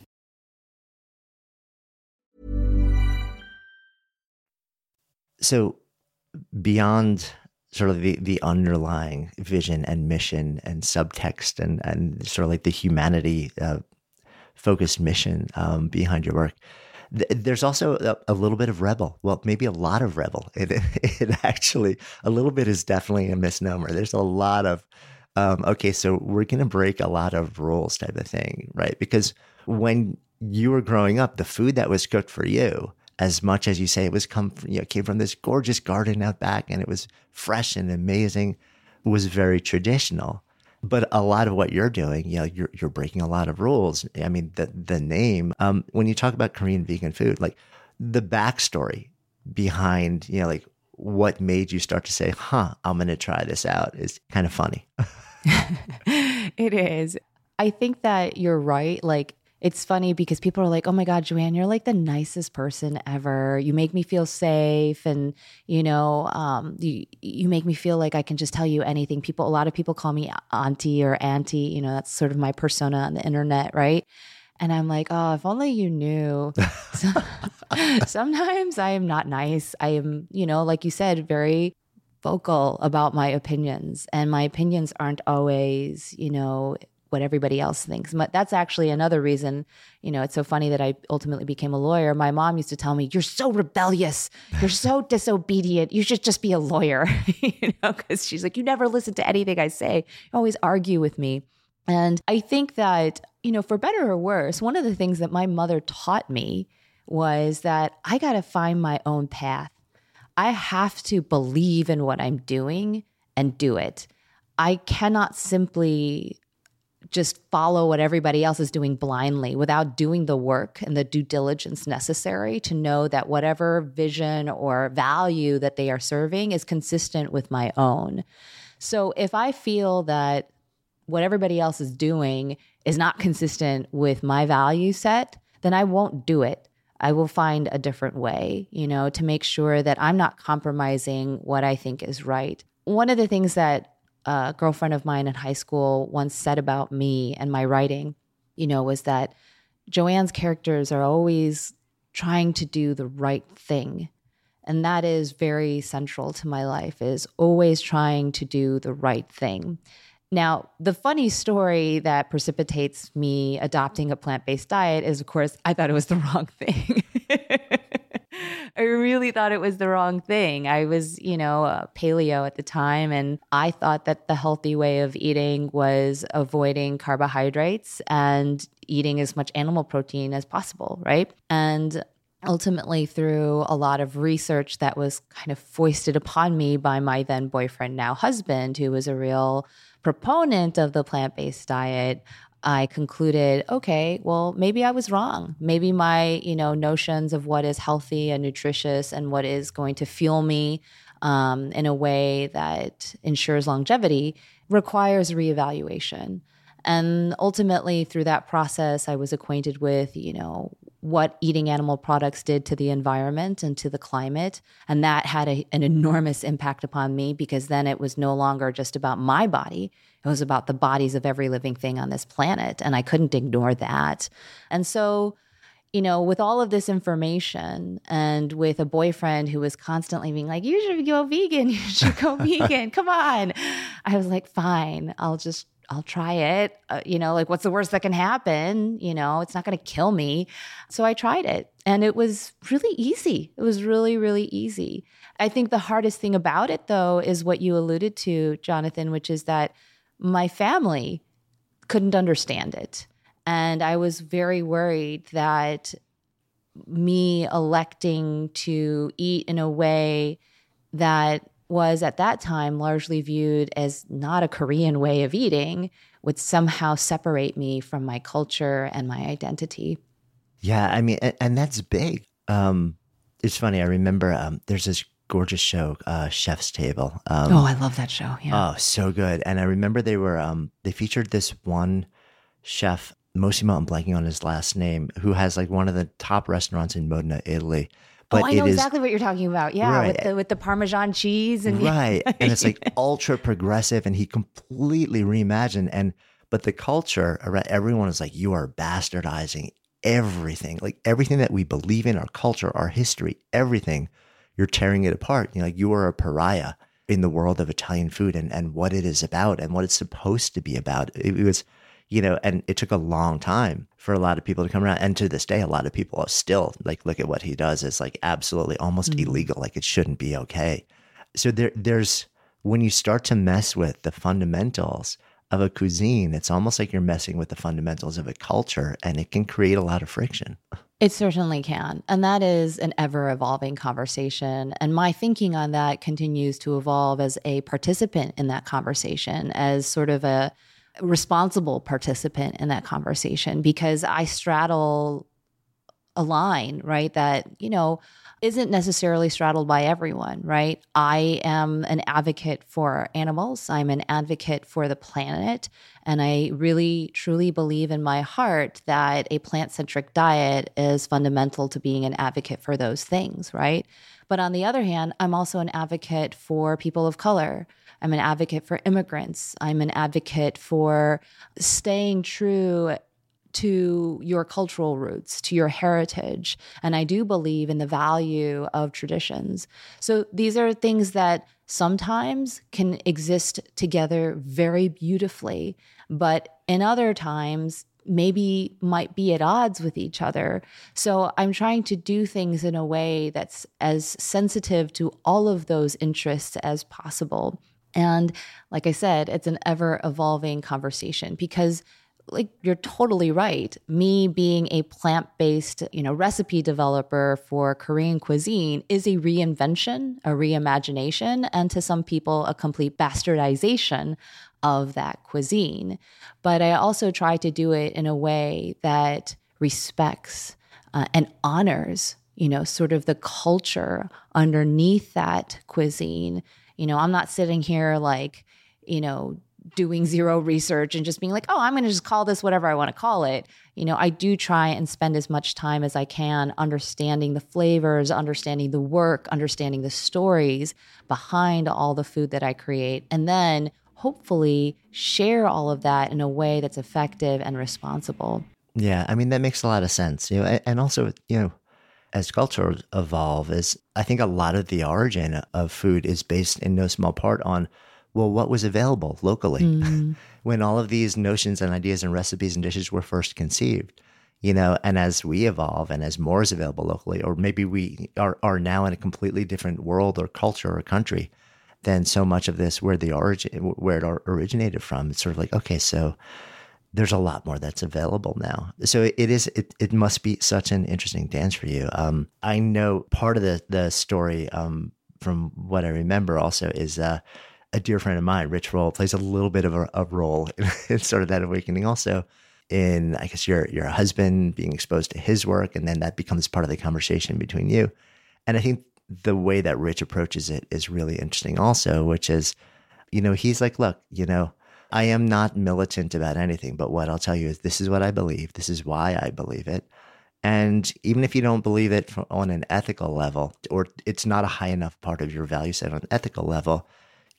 So, beyond sort of the, the underlying vision and mission and subtext and, and sort of like the humanity uh, focused mission um, behind your work, th- there's also a, a, little bit of rebel. Well, maybe a lot of rebel. It, it actually, a little bit is definitely a misnomer. There's a lot of, um, okay, so we're going to break a lot of rules type of thing, right? Because when you were growing up, the food that was cooked for you, as much as you say it was come from, you know, came from this gorgeous garden out back and it was fresh and amazing, was very traditional. But a lot of what you're doing, you know, you're you're breaking a lot of rules. I mean, the the name. Um, when you talk about Korean vegan food, like the backstory behind, you know, like what made you start to say, "Huh, I'm going to try this out," is kind of funny. it is. I think that you're right. Like it's funny because people are like, "Oh my god, Joanne, you're like the nicest person ever. You make me feel safe, and you know, um, you you make me feel like I can just tell you anything." People, a lot of people call me auntie or auntie. You know, that's sort of my persona on the internet, right? And I'm like, oh, if only you knew. Sometimes I am not nice. I am, you know, like you said, very vocal about my opinions, and my opinions aren't always, you know, what everybody else thinks. But that's actually another reason, you know, it's so funny that I ultimately became a lawyer. My mom used to tell me, You're so rebellious. You're so disobedient. You should just be a lawyer, you know, because she's like, You never listen to anything I say, you always argue with me. And I think that, you know, for better or worse, one of the things that my mother taught me was that I got to find my own path. I have to believe in what I'm doing and do it. I cannot simply just follow what everybody else is doing blindly without doing the work and the due diligence necessary to know that whatever vision or value that they are serving is consistent with my own. So if I feel that what everybody else is doing is not consistent with my value set, then I won't do it. I will find a different way, you know, to make sure that I'm not compromising what I think is right. One of the things that a girlfriend of mine in high school once said about me and my writing, you know, was that Joanne's characters are always trying to do the right thing. And that is very central to my life is always trying to do the right thing. Now, the funny story that precipitates me adopting a plant based diet is, of course, I thought it was the wrong thing. I really thought it was the wrong thing. I was, you know, uh, paleo at the time, and I thought that the healthy way of eating was avoiding carbohydrates and eating as much animal protein as possible, right? And ultimately through a lot of research that was kind of foisted upon me by my then boyfriend now husband who was a real proponent of the plant based diet, I concluded, okay, well, maybe I was wrong. Maybe my, you know, notions of what is healthy and nutritious and what is going to fuel me um, in a way that ensures longevity requires reevaluation. And ultimately, through that process, I was acquainted with, you know, what eating animal products did to the environment and to the climate. And that had a, an enormous impact upon me because then it was no longer just about my body, it was about the bodies of every living thing on this planet. And I couldn't ignore that. And so, you know, with all of this information and with a boyfriend who was constantly being like, you should go vegan, you should go vegan, come on. I was like, fine, I'll just I'll try it. Uh, you know, like what's the worst that can happen? You know, it's not going to kill me. So I tried it and it was really easy. It was really, really easy. I think the hardest thing about it, though, is what you alluded to, Jonathan, which is that my family couldn't understand it. And I was very worried that me electing to eat in a way that was at that time largely viewed as not a Korean way of eating would somehow separate me from my culture and my identity. Yeah, I mean, and, and that's big. Um, it's funny. I remember um, there's this gorgeous show, uh, Chef's Table. Um, oh, I love that show. Yeah. Oh, so good. And I remember they were um, they featured this one chef, Massimo, I'm blanking on his last name, who has like one of the top restaurants in Modena, Italy. Oh, but oh, I know exactly what you're talking about. Yeah, right. with the with the Parmesan cheese and right, and it's like ultra progressive, and he completely reimagined. And but the culture around everyone is like, you are bastardizing everything, like everything that we believe in, our culture, our history, everything. You're tearing it apart. You know, like you are a pariah in the world of Italian food and and what it is about and what it's supposed to be about. It, it was you know, and it took a long time for a lot of people to come around. And to this day, a lot of people are still like, look at what he does. It's like absolutely almost mm-hmm. illegal. Like it shouldn't be okay. So there, there's when you start to mess with the fundamentals of a cuisine, it's almost like you're messing with the fundamentals of a culture, and it can create a lot of friction. It certainly can. And that is an ever evolving conversation. And my thinking on that continues to evolve as a participant in that conversation, as sort of a responsible participant in that conversation because I straddle a line, right? That, you know, isn't necessarily straddled by everyone, right? I am an advocate for animals. I'm an advocate for the planet. And I really, truly believe in my heart that a plant centric diet is fundamental to being an advocate for those things, right? But on the other hand, I'm also an advocate for people of color. I'm an advocate for immigrants. I'm an advocate for staying true to your cultural roots, to your heritage. And I do believe in the value of traditions. So these are things that sometimes can exist together very beautifully, but in other times, maybe might be at odds with each other. So I'm trying to do things in a way that's as sensitive to all of those interests as possible. And like I said, it's an ever evolving conversation because like you're totally right. Me being a plant-based, you know, recipe developer for Korean cuisine is a reinvention, a reimagination, and to some people a complete bastardization of that cuisine. But I also try to do it in a way that respects uh, and honors, you know, sort of the culture underneath that cuisine. You know, I'm not sitting here like, you know, doing zero research and just being like, oh, I'm going to just call this whatever I want to call it. You know, I do try and spend as much time as I can understanding the flavors, understanding the work, understanding the stories behind all the food that I create. And then hopefully share all of that in a way that's effective and responsible. Yeah, I mean that makes a lot of sense. You know, and also, you know, as cultures evolve, is I think a lot of the origin of food is based in no small part on well, what was available locally mm. when all of these notions and ideas and recipes and dishes were first conceived? You know, and as we evolve and as more is available locally, or maybe we are, are now in a completely different world or culture or country than so much of this where the origin where it originated from. It's sort of like, okay, so there's a lot more that's available now. So it is it, it must be such an interesting dance for you. Um, I know part of the the story um, from what I remember also is uh, a dear friend of mine, Rich Roll, plays a little bit of a, a role in, in, sort of that awakening also in, I guess, your, your husband being exposed to his work. And then that becomes part of the conversation between you. And I think the way that Rich approaches it is really interesting also, which is, you know, he's like, look, you know, I am not militant about anything, but what I'll tell you is this is what I believe. This is why I believe it. And even if you don't believe it on an ethical level, or it's not a high enough part of your value set on an ethical level,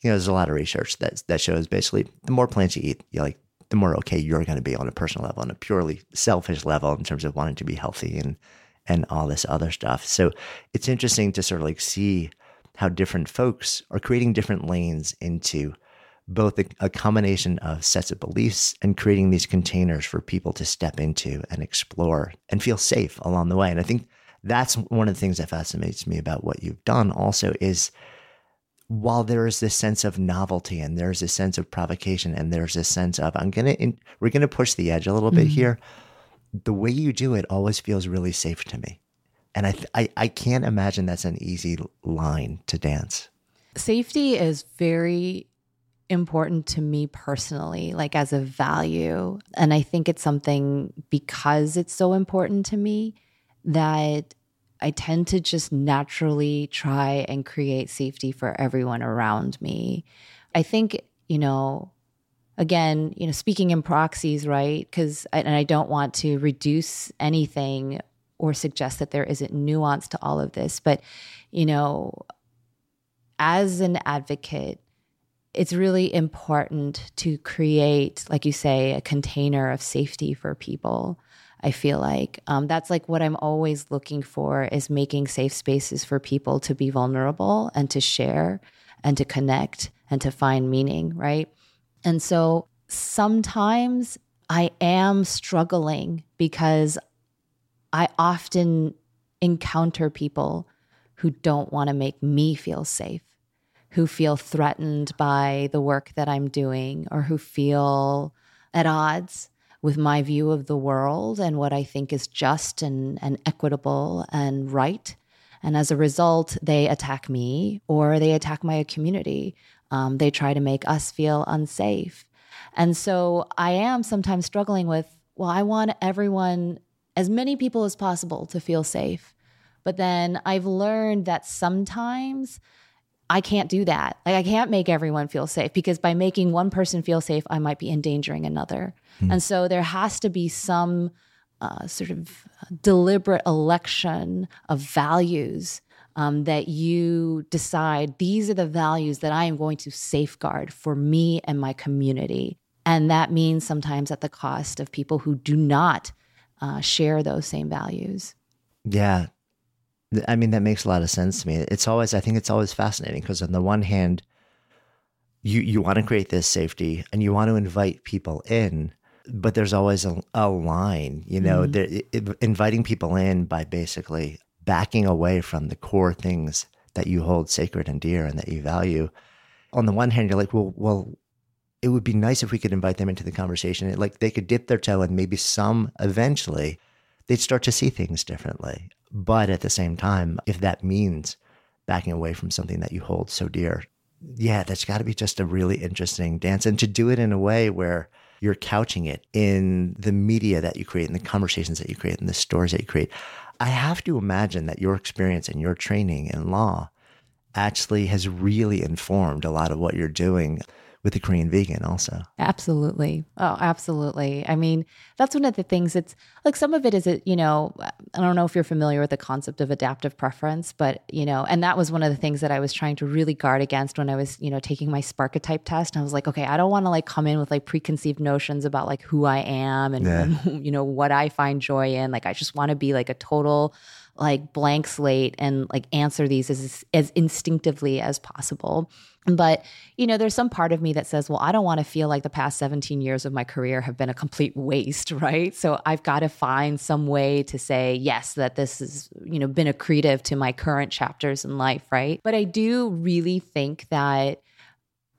you know, there's a lot of research that that shows basically the more plants you eat, you like the more okay you're going to be on a personal level, on a purely selfish level in terms of wanting to be healthy and and all this other stuff. So it's interesting to sort of like see how different folks are creating different lanes into both a, a, combination of sets of beliefs and creating these containers for people to step into and explore and feel safe along the way. And I think that's one of the things that fascinates me about what you've done also is while there is this sense of novelty and there's a sense of provocation and there's a sense of I'm gonna in, we're gonna push the edge a little bit mm-hmm. here. The way you do it always feels really safe to me, and I, I I can't imagine that's an easy line to dance. Safety is very important to me personally, like as a value, and I think it's something because it's so important to me that I tend to just naturally try and create safety for everyone around me. I think, you know, again, you know, speaking in proxies, right? Because, and I don't want to reduce anything or suggest that there isn't nuance to all of this, but, you know, as an advocate, it's really important to create, like you say, a container of safety for people. I feel like um, that's like what I'm always looking for is making safe spaces for people to be vulnerable and to share and to connect and to find meaning, right? And so sometimes I am struggling because I often encounter people who don't want to make me feel safe, who feel threatened by the work that I'm doing, or who feel at odds with my view of the world and what I think is just and, and equitable and right. And as a result, they attack me or they attack my community. Um, they try to make us feel unsafe. And so I am sometimes struggling with, well, I want everyone as many people as possible to feel safe. But then I've learned that sometimes I can't do that. Like I can't make everyone feel safe because by making one person feel safe, I might be endangering another. Mm. And so there has to be some uh, sort of deliberate election of values um, that you decide these are the values that I am going to safeguard for me and my community. And that means sometimes at the cost of people who do not uh, share those same values. Yeah. I mean, that makes a lot of sense to me. It's always, I think it's always fascinating because on the one hand, you, you want to create this safety and you want to invite people in, but there's always a, a line, you know, mm-hmm. it, inviting people in by basically backing away from the core things that you hold sacred and dear and that you value. On the one hand, you're like, well, well, it would be nice if we could invite them into the conversation. Like they could dip their toe and maybe some eventually they'd start to see things differently. But at the same time, if that means backing away from something that you hold so dear, yeah, that's got to be just a really interesting dance. And to do it in a way where you're couching it in the media that you create, in the conversations that you create, in the stories that you create. I have to imagine that your experience and your training in law actually has really informed a lot of what you're doing with the Korean vegan also. Absolutely. Oh, absolutely. I mean, that's one of the things it's like some of it is it, you know, I don't know if you're familiar with the concept of adaptive preference, but you know, and that was one of the things that I was trying to really guard against when I was, you know, taking my Sparketype test. I was like, okay, I don't want to like come in with like preconceived notions about like who I am and, yeah. and you know, what I find joy in. Like I just want to be like a total like blank slate and like answer these as as instinctively as possible. But, you know, there's some part of me that says, well, I don't want to feel like the past 17 years of my career have been a complete waste, right? So I've got to find some way to say, yes, that this has, you know, been accretive to my current chapters in life, right? But I do really think that,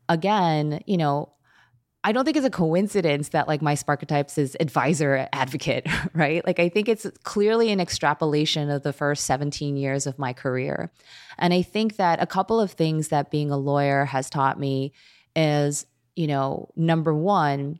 again, you know, I don't think it's a coincidence that like my Sparketypes is advisor advocate, right? Like I think it's clearly an extrapolation of the first 17 years of my career. And I think that a couple of things that being a lawyer has taught me is, you know, number one,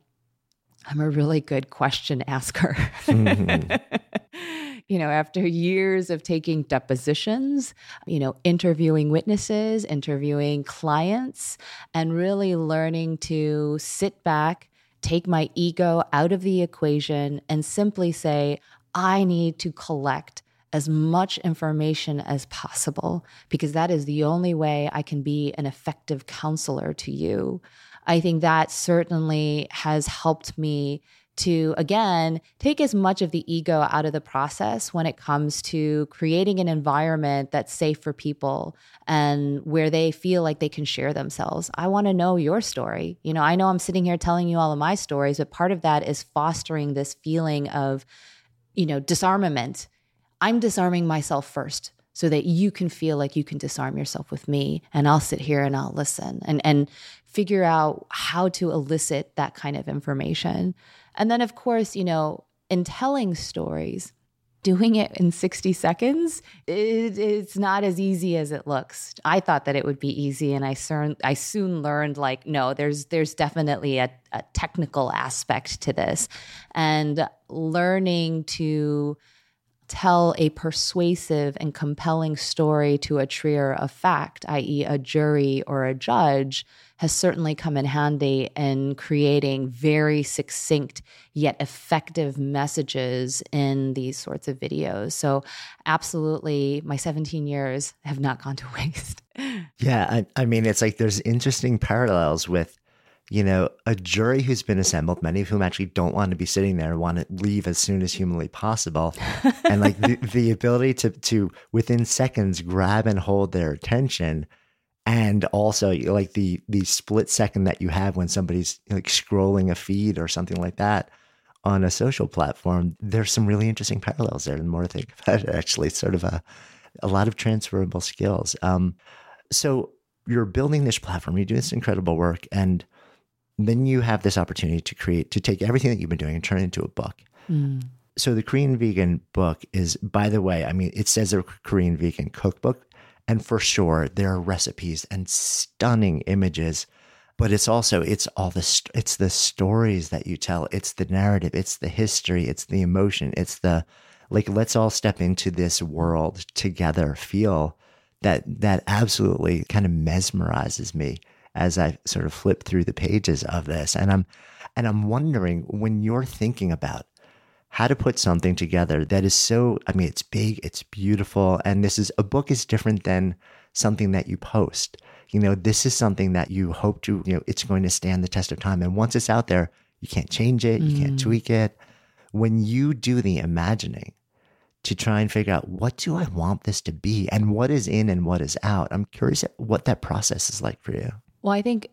I'm a really good question asker. Mm-hmm. you know, after years of taking depositions, you know, interviewing witnesses, interviewing clients, and really learning to sit back, take my ego out of the equation, and simply say, I need to collect as much information as possible because that is the only way I can be an effective counselor to you. I think that certainly has helped me to again take as much of the ego out of the process when it comes to creating an environment that's safe for people and where they feel like they can share themselves. I want to know your story. You know, I know I'm sitting here telling you all of my stories, but part of that is fostering this feeling of, you know, disarmament. I'm disarming myself first so that you can feel like you can disarm yourself with me and I'll sit here and I'll listen and and figure out how to elicit that kind of information. And then, of course, you know, in telling stories, doing it in 60 seconds, it, it's not as easy as it looks. I thought that it would be easy, and I, soon, I soon learned like, no, there's, there's definitely a, a technical aspect to this. And learning to tell a persuasive and compelling story to a trier of fact, i.e., a jury or a judge, has certainly come in handy in creating very succinct yet effective messages in these sorts of videos. So, absolutely, my 17 years have not gone to waste. Yeah. I, I mean, it's like there's interesting parallels with you know, a jury who's been assembled, many of whom actually don't want to be sitting there, want to leave as soon as humanly possible, and like the, the ability to to within seconds grab and hold their attention, and also like the the split second that you have when somebody's like scrolling a feed or something like that on a social platform. There's some really interesting parallels there. The more I think about it, actually, it's sort of a a lot of transferable skills. Um, so you're building this platform, you do this incredible work, and then you have this opportunity to create, to take everything that you've been doing and turn it into a book. Mm. So the Korean vegan book is, by the way, I mean, it says a Korean vegan cookbook. And for sure, there are recipes and stunning images but it's also it's all the it's the stories that you tell it's the narrative it's the history it's the emotion it's the like let's all step into this world together feel that that absolutely kind of mesmerizes me as i sort of flip through the pages of this and i'm and i'm wondering when you're thinking about how to put something together that is so i mean it's big it's beautiful and this is a book is different than something that you post you know, this is something that you hope to, you know, it's going to stand the test of time. And once it's out there, you can't change it, you can't mm. tweak it. When you do the imagining to try and figure out what do I want this to be and what is in and what is out, I'm curious what that process is like for you. Well, I think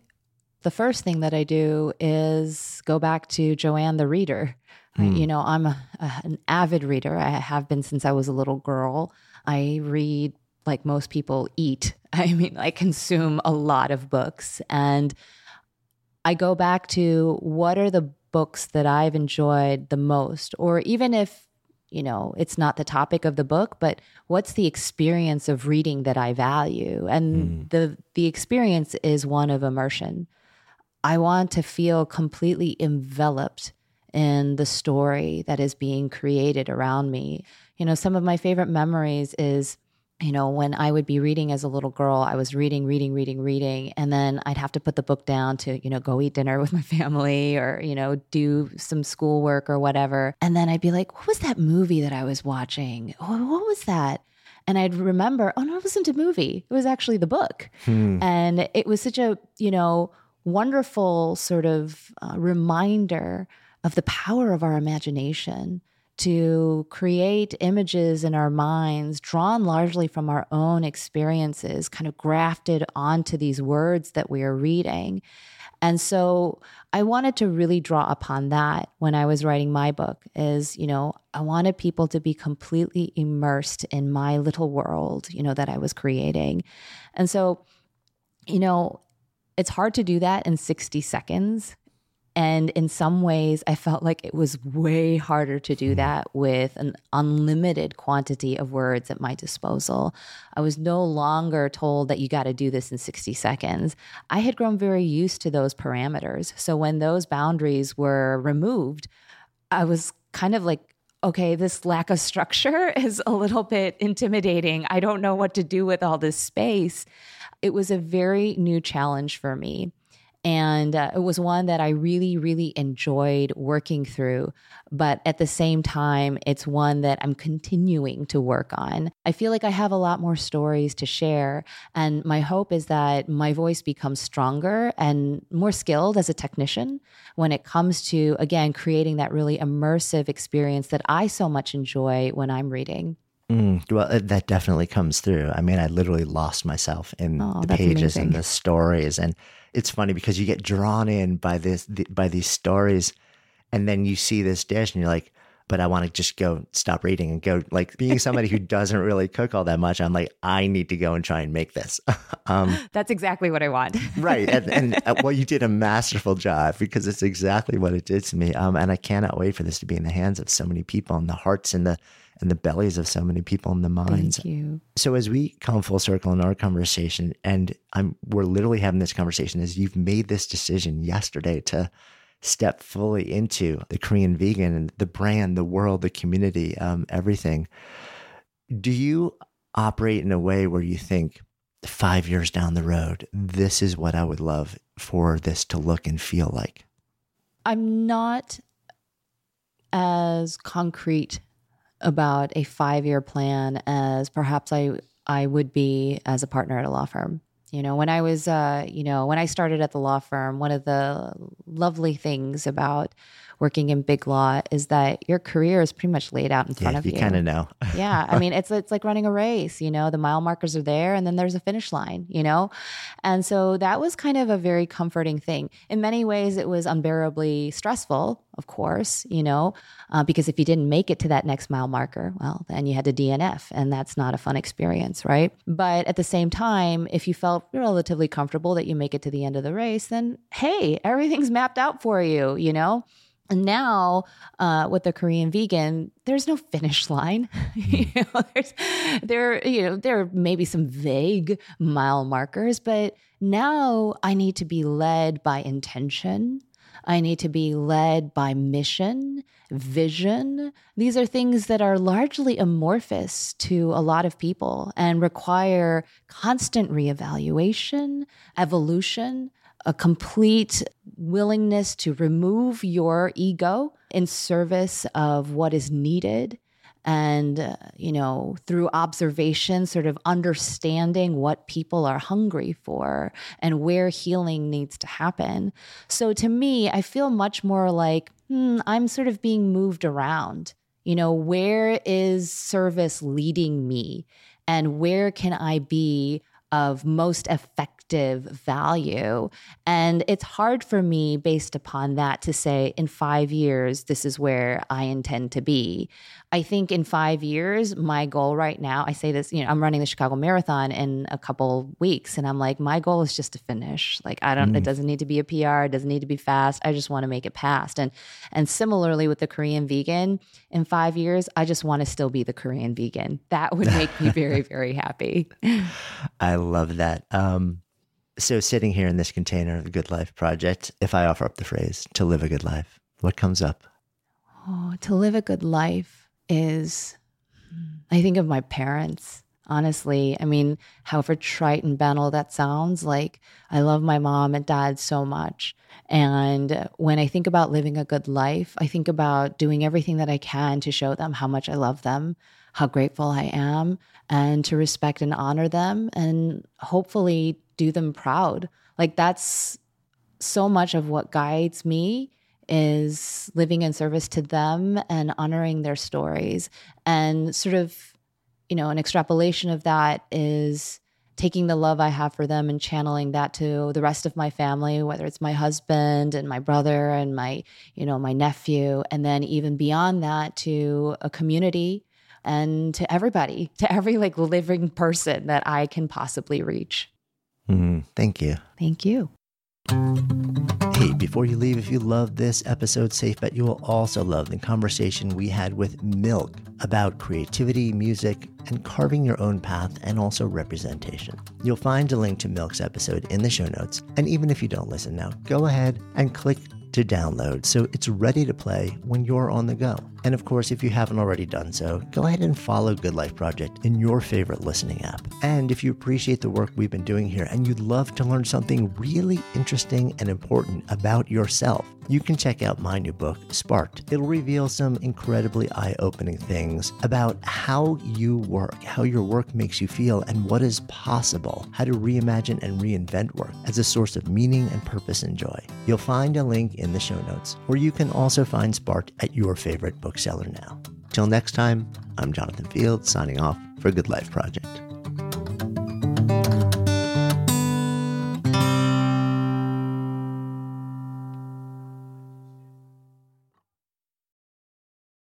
the first thing that I do is go back to Joanne the reader. Mm. You know, I'm a, a, an avid reader. I have been since I was a little girl. I read like most people eat. I mean, I consume a lot of books and I go back to what are the books that I've enjoyed the most or even if you know it's not the topic of the book but what's the experience of reading that I value? And mm. the the experience is one of immersion. I want to feel completely enveloped in the story that is being created around me. You know some of my favorite memories is you know, when I would be reading as a little girl, I was reading, reading, reading, reading. And then I'd have to put the book down to, you know, go eat dinner with my family or, you know, do some schoolwork or whatever. And then I'd be like, what was that movie that I was watching? what was that? And I'd remember, oh no, it wasn't a movie. It was actually the book. Hmm. And it was such a, you know, wonderful sort of uh, reminder of the power of our imagination to create images in our minds drawn largely from our own experiences, kind of grafted onto these words that we are reading. And so I wanted to really draw upon that when I was writing my book is, you know, I wanted people to be completely immersed in my little world, you know, that I was creating. And so, you know, it's hard to do that in 60 seconds and in some ways, I felt like it was way harder to do hmm. that with an unlimited quantity of words at my disposal. I was no longer told that you got to do this in 60 seconds. I had grown very used to those parameters. So when those boundaries were removed, I was kind of like, okay, this lack of structure is a little bit intimidating. I don't know what to do with all this space. It was a very new challenge for me. And uh, it was one that I really, really enjoyed working through. But at the same time, it's one that I'm continuing to work on. I feel like I have a lot more stories to share. And my hope is that my voice becomes stronger and more skilled as a technician when it comes to, again, creating that really immersive experience that I so much enjoy when I'm reading. Mm, well, that definitely comes through. I mean, I literally lost myself in oh, the pages amazing. and the stories, and it's funny because you get drawn in by this the, by these stories, and then you see this dish, and you're like, "But I want to just go stop reading and go." Like being somebody who doesn't really cook all that much, I'm like, I need to go and try and make this. um, That's exactly what I want. right, and, and uh, well, you did a masterful job because it's exactly what it did to me. Um, and I cannot wait for this to be in the hands of so many people and the hearts and the and the bellies of so many people in the minds. Thank you. So as we come full circle in our conversation, and I'm we're literally having this conversation as you've made this decision yesterday to step fully into the Korean vegan and the brand, the world, the community, um, everything. Do you operate in a way where you think five years down the road, this is what I would love for this to look and feel like? I'm not as concrete about a five year plan as perhaps I I would be as a partner at a law firm. You know, when I was, uh, you know, when I started at the law firm, one of the lovely things about working in big law is that your career is pretty much laid out in front yeah, of you. You kind of know. yeah, I mean, it's it's like running a race. You know, the mile markers are there, and then there's a finish line. You know, and so that was kind of a very comforting thing. In many ways, it was unbearably stressful, of course. You know, uh, because if you didn't make it to that next mile marker, well, then you had to DNF, and that's not a fun experience, right? But at the same time, if you felt relatively comfortable that you make it to the end of the race, then hey, everything's mapped out for you. You know. And now, uh, with the Korean vegan, there's no finish line. you know, there's, there, you know, there may be some vague mile markers, but now I need to be led by intention. I need to be led by mission, vision. These are things that are largely amorphous to a lot of people and require constant reevaluation, evolution, a complete willingness to remove your ego in service of what is needed and uh, you know through observation sort of understanding what people are hungry for and where healing needs to happen. So to me i feel much more like hmm, i'm sort of being moved around. You know where is service leading me? And where can i be of most effective value. And it's hard for me, based upon that, to say in five years, this is where I intend to be. I think in five years, my goal right now, I say this, you know, I'm running the Chicago Marathon in a couple weeks, and I'm like, my goal is just to finish. Like, I don't, mm. it doesn't need to be a PR, it doesn't need to be fast. I just want to make it past. And and similarly with the Korean vegan, in five years, I just want to still be the Korean vegan. That would make me very, very happy. I love that. Um, so sitting here in this container of the Good Life Project, if I offer up the phrase to live a good life, what comes up? Oh, to live a good life is I think of my parents, honestly. I mean, however trite and banal that sounds, like I love my mom and dad so much. And when I think about living a good life, I think about doing everything that I can to show them how much I love them, how grateful I am, and to respect and honor them and hopefully do them proud. Like that's so much of what guides me is living in service to them and honoring their stories. And sort of, you know, an extrapolation of that is taking the love I have for them and channeling that to the rest of my family, whether it's my husband and my brother and my, you know, my nephew, and then even beyond that to a community and to everybody, to every like living person that I can possibly reach. Mm, thank you. Thank you. Hey, before you leave, if you love this episode, Safe Bet, you will also love the conversation we had with MILCK about creativity, music, and carving your own path and also representation. You'll find a link to MILCK's episode in the show notes. And even if you don't listen now, go ahead and click to download so it's ready to play when you're on the go. And of course, if you haven't already done so, go ahead and follow Good Life Project in your favorite listening app. And if you appreciate the work we've been doing here and you'd love to learn something really interesting and important about yourself, you can check out my new book, Sparked. It'll reveal some incredibly eye opening things about how you work, how your work makes you feel, and what is possible, how to reimagine and reinvent work as a source of meaning and purpose and joy. You'll find a link in the show notes, where you can also find Sparked at your favorite bookseller now. Till next time, I'm Jonathan Fields signing off for Good Life Project.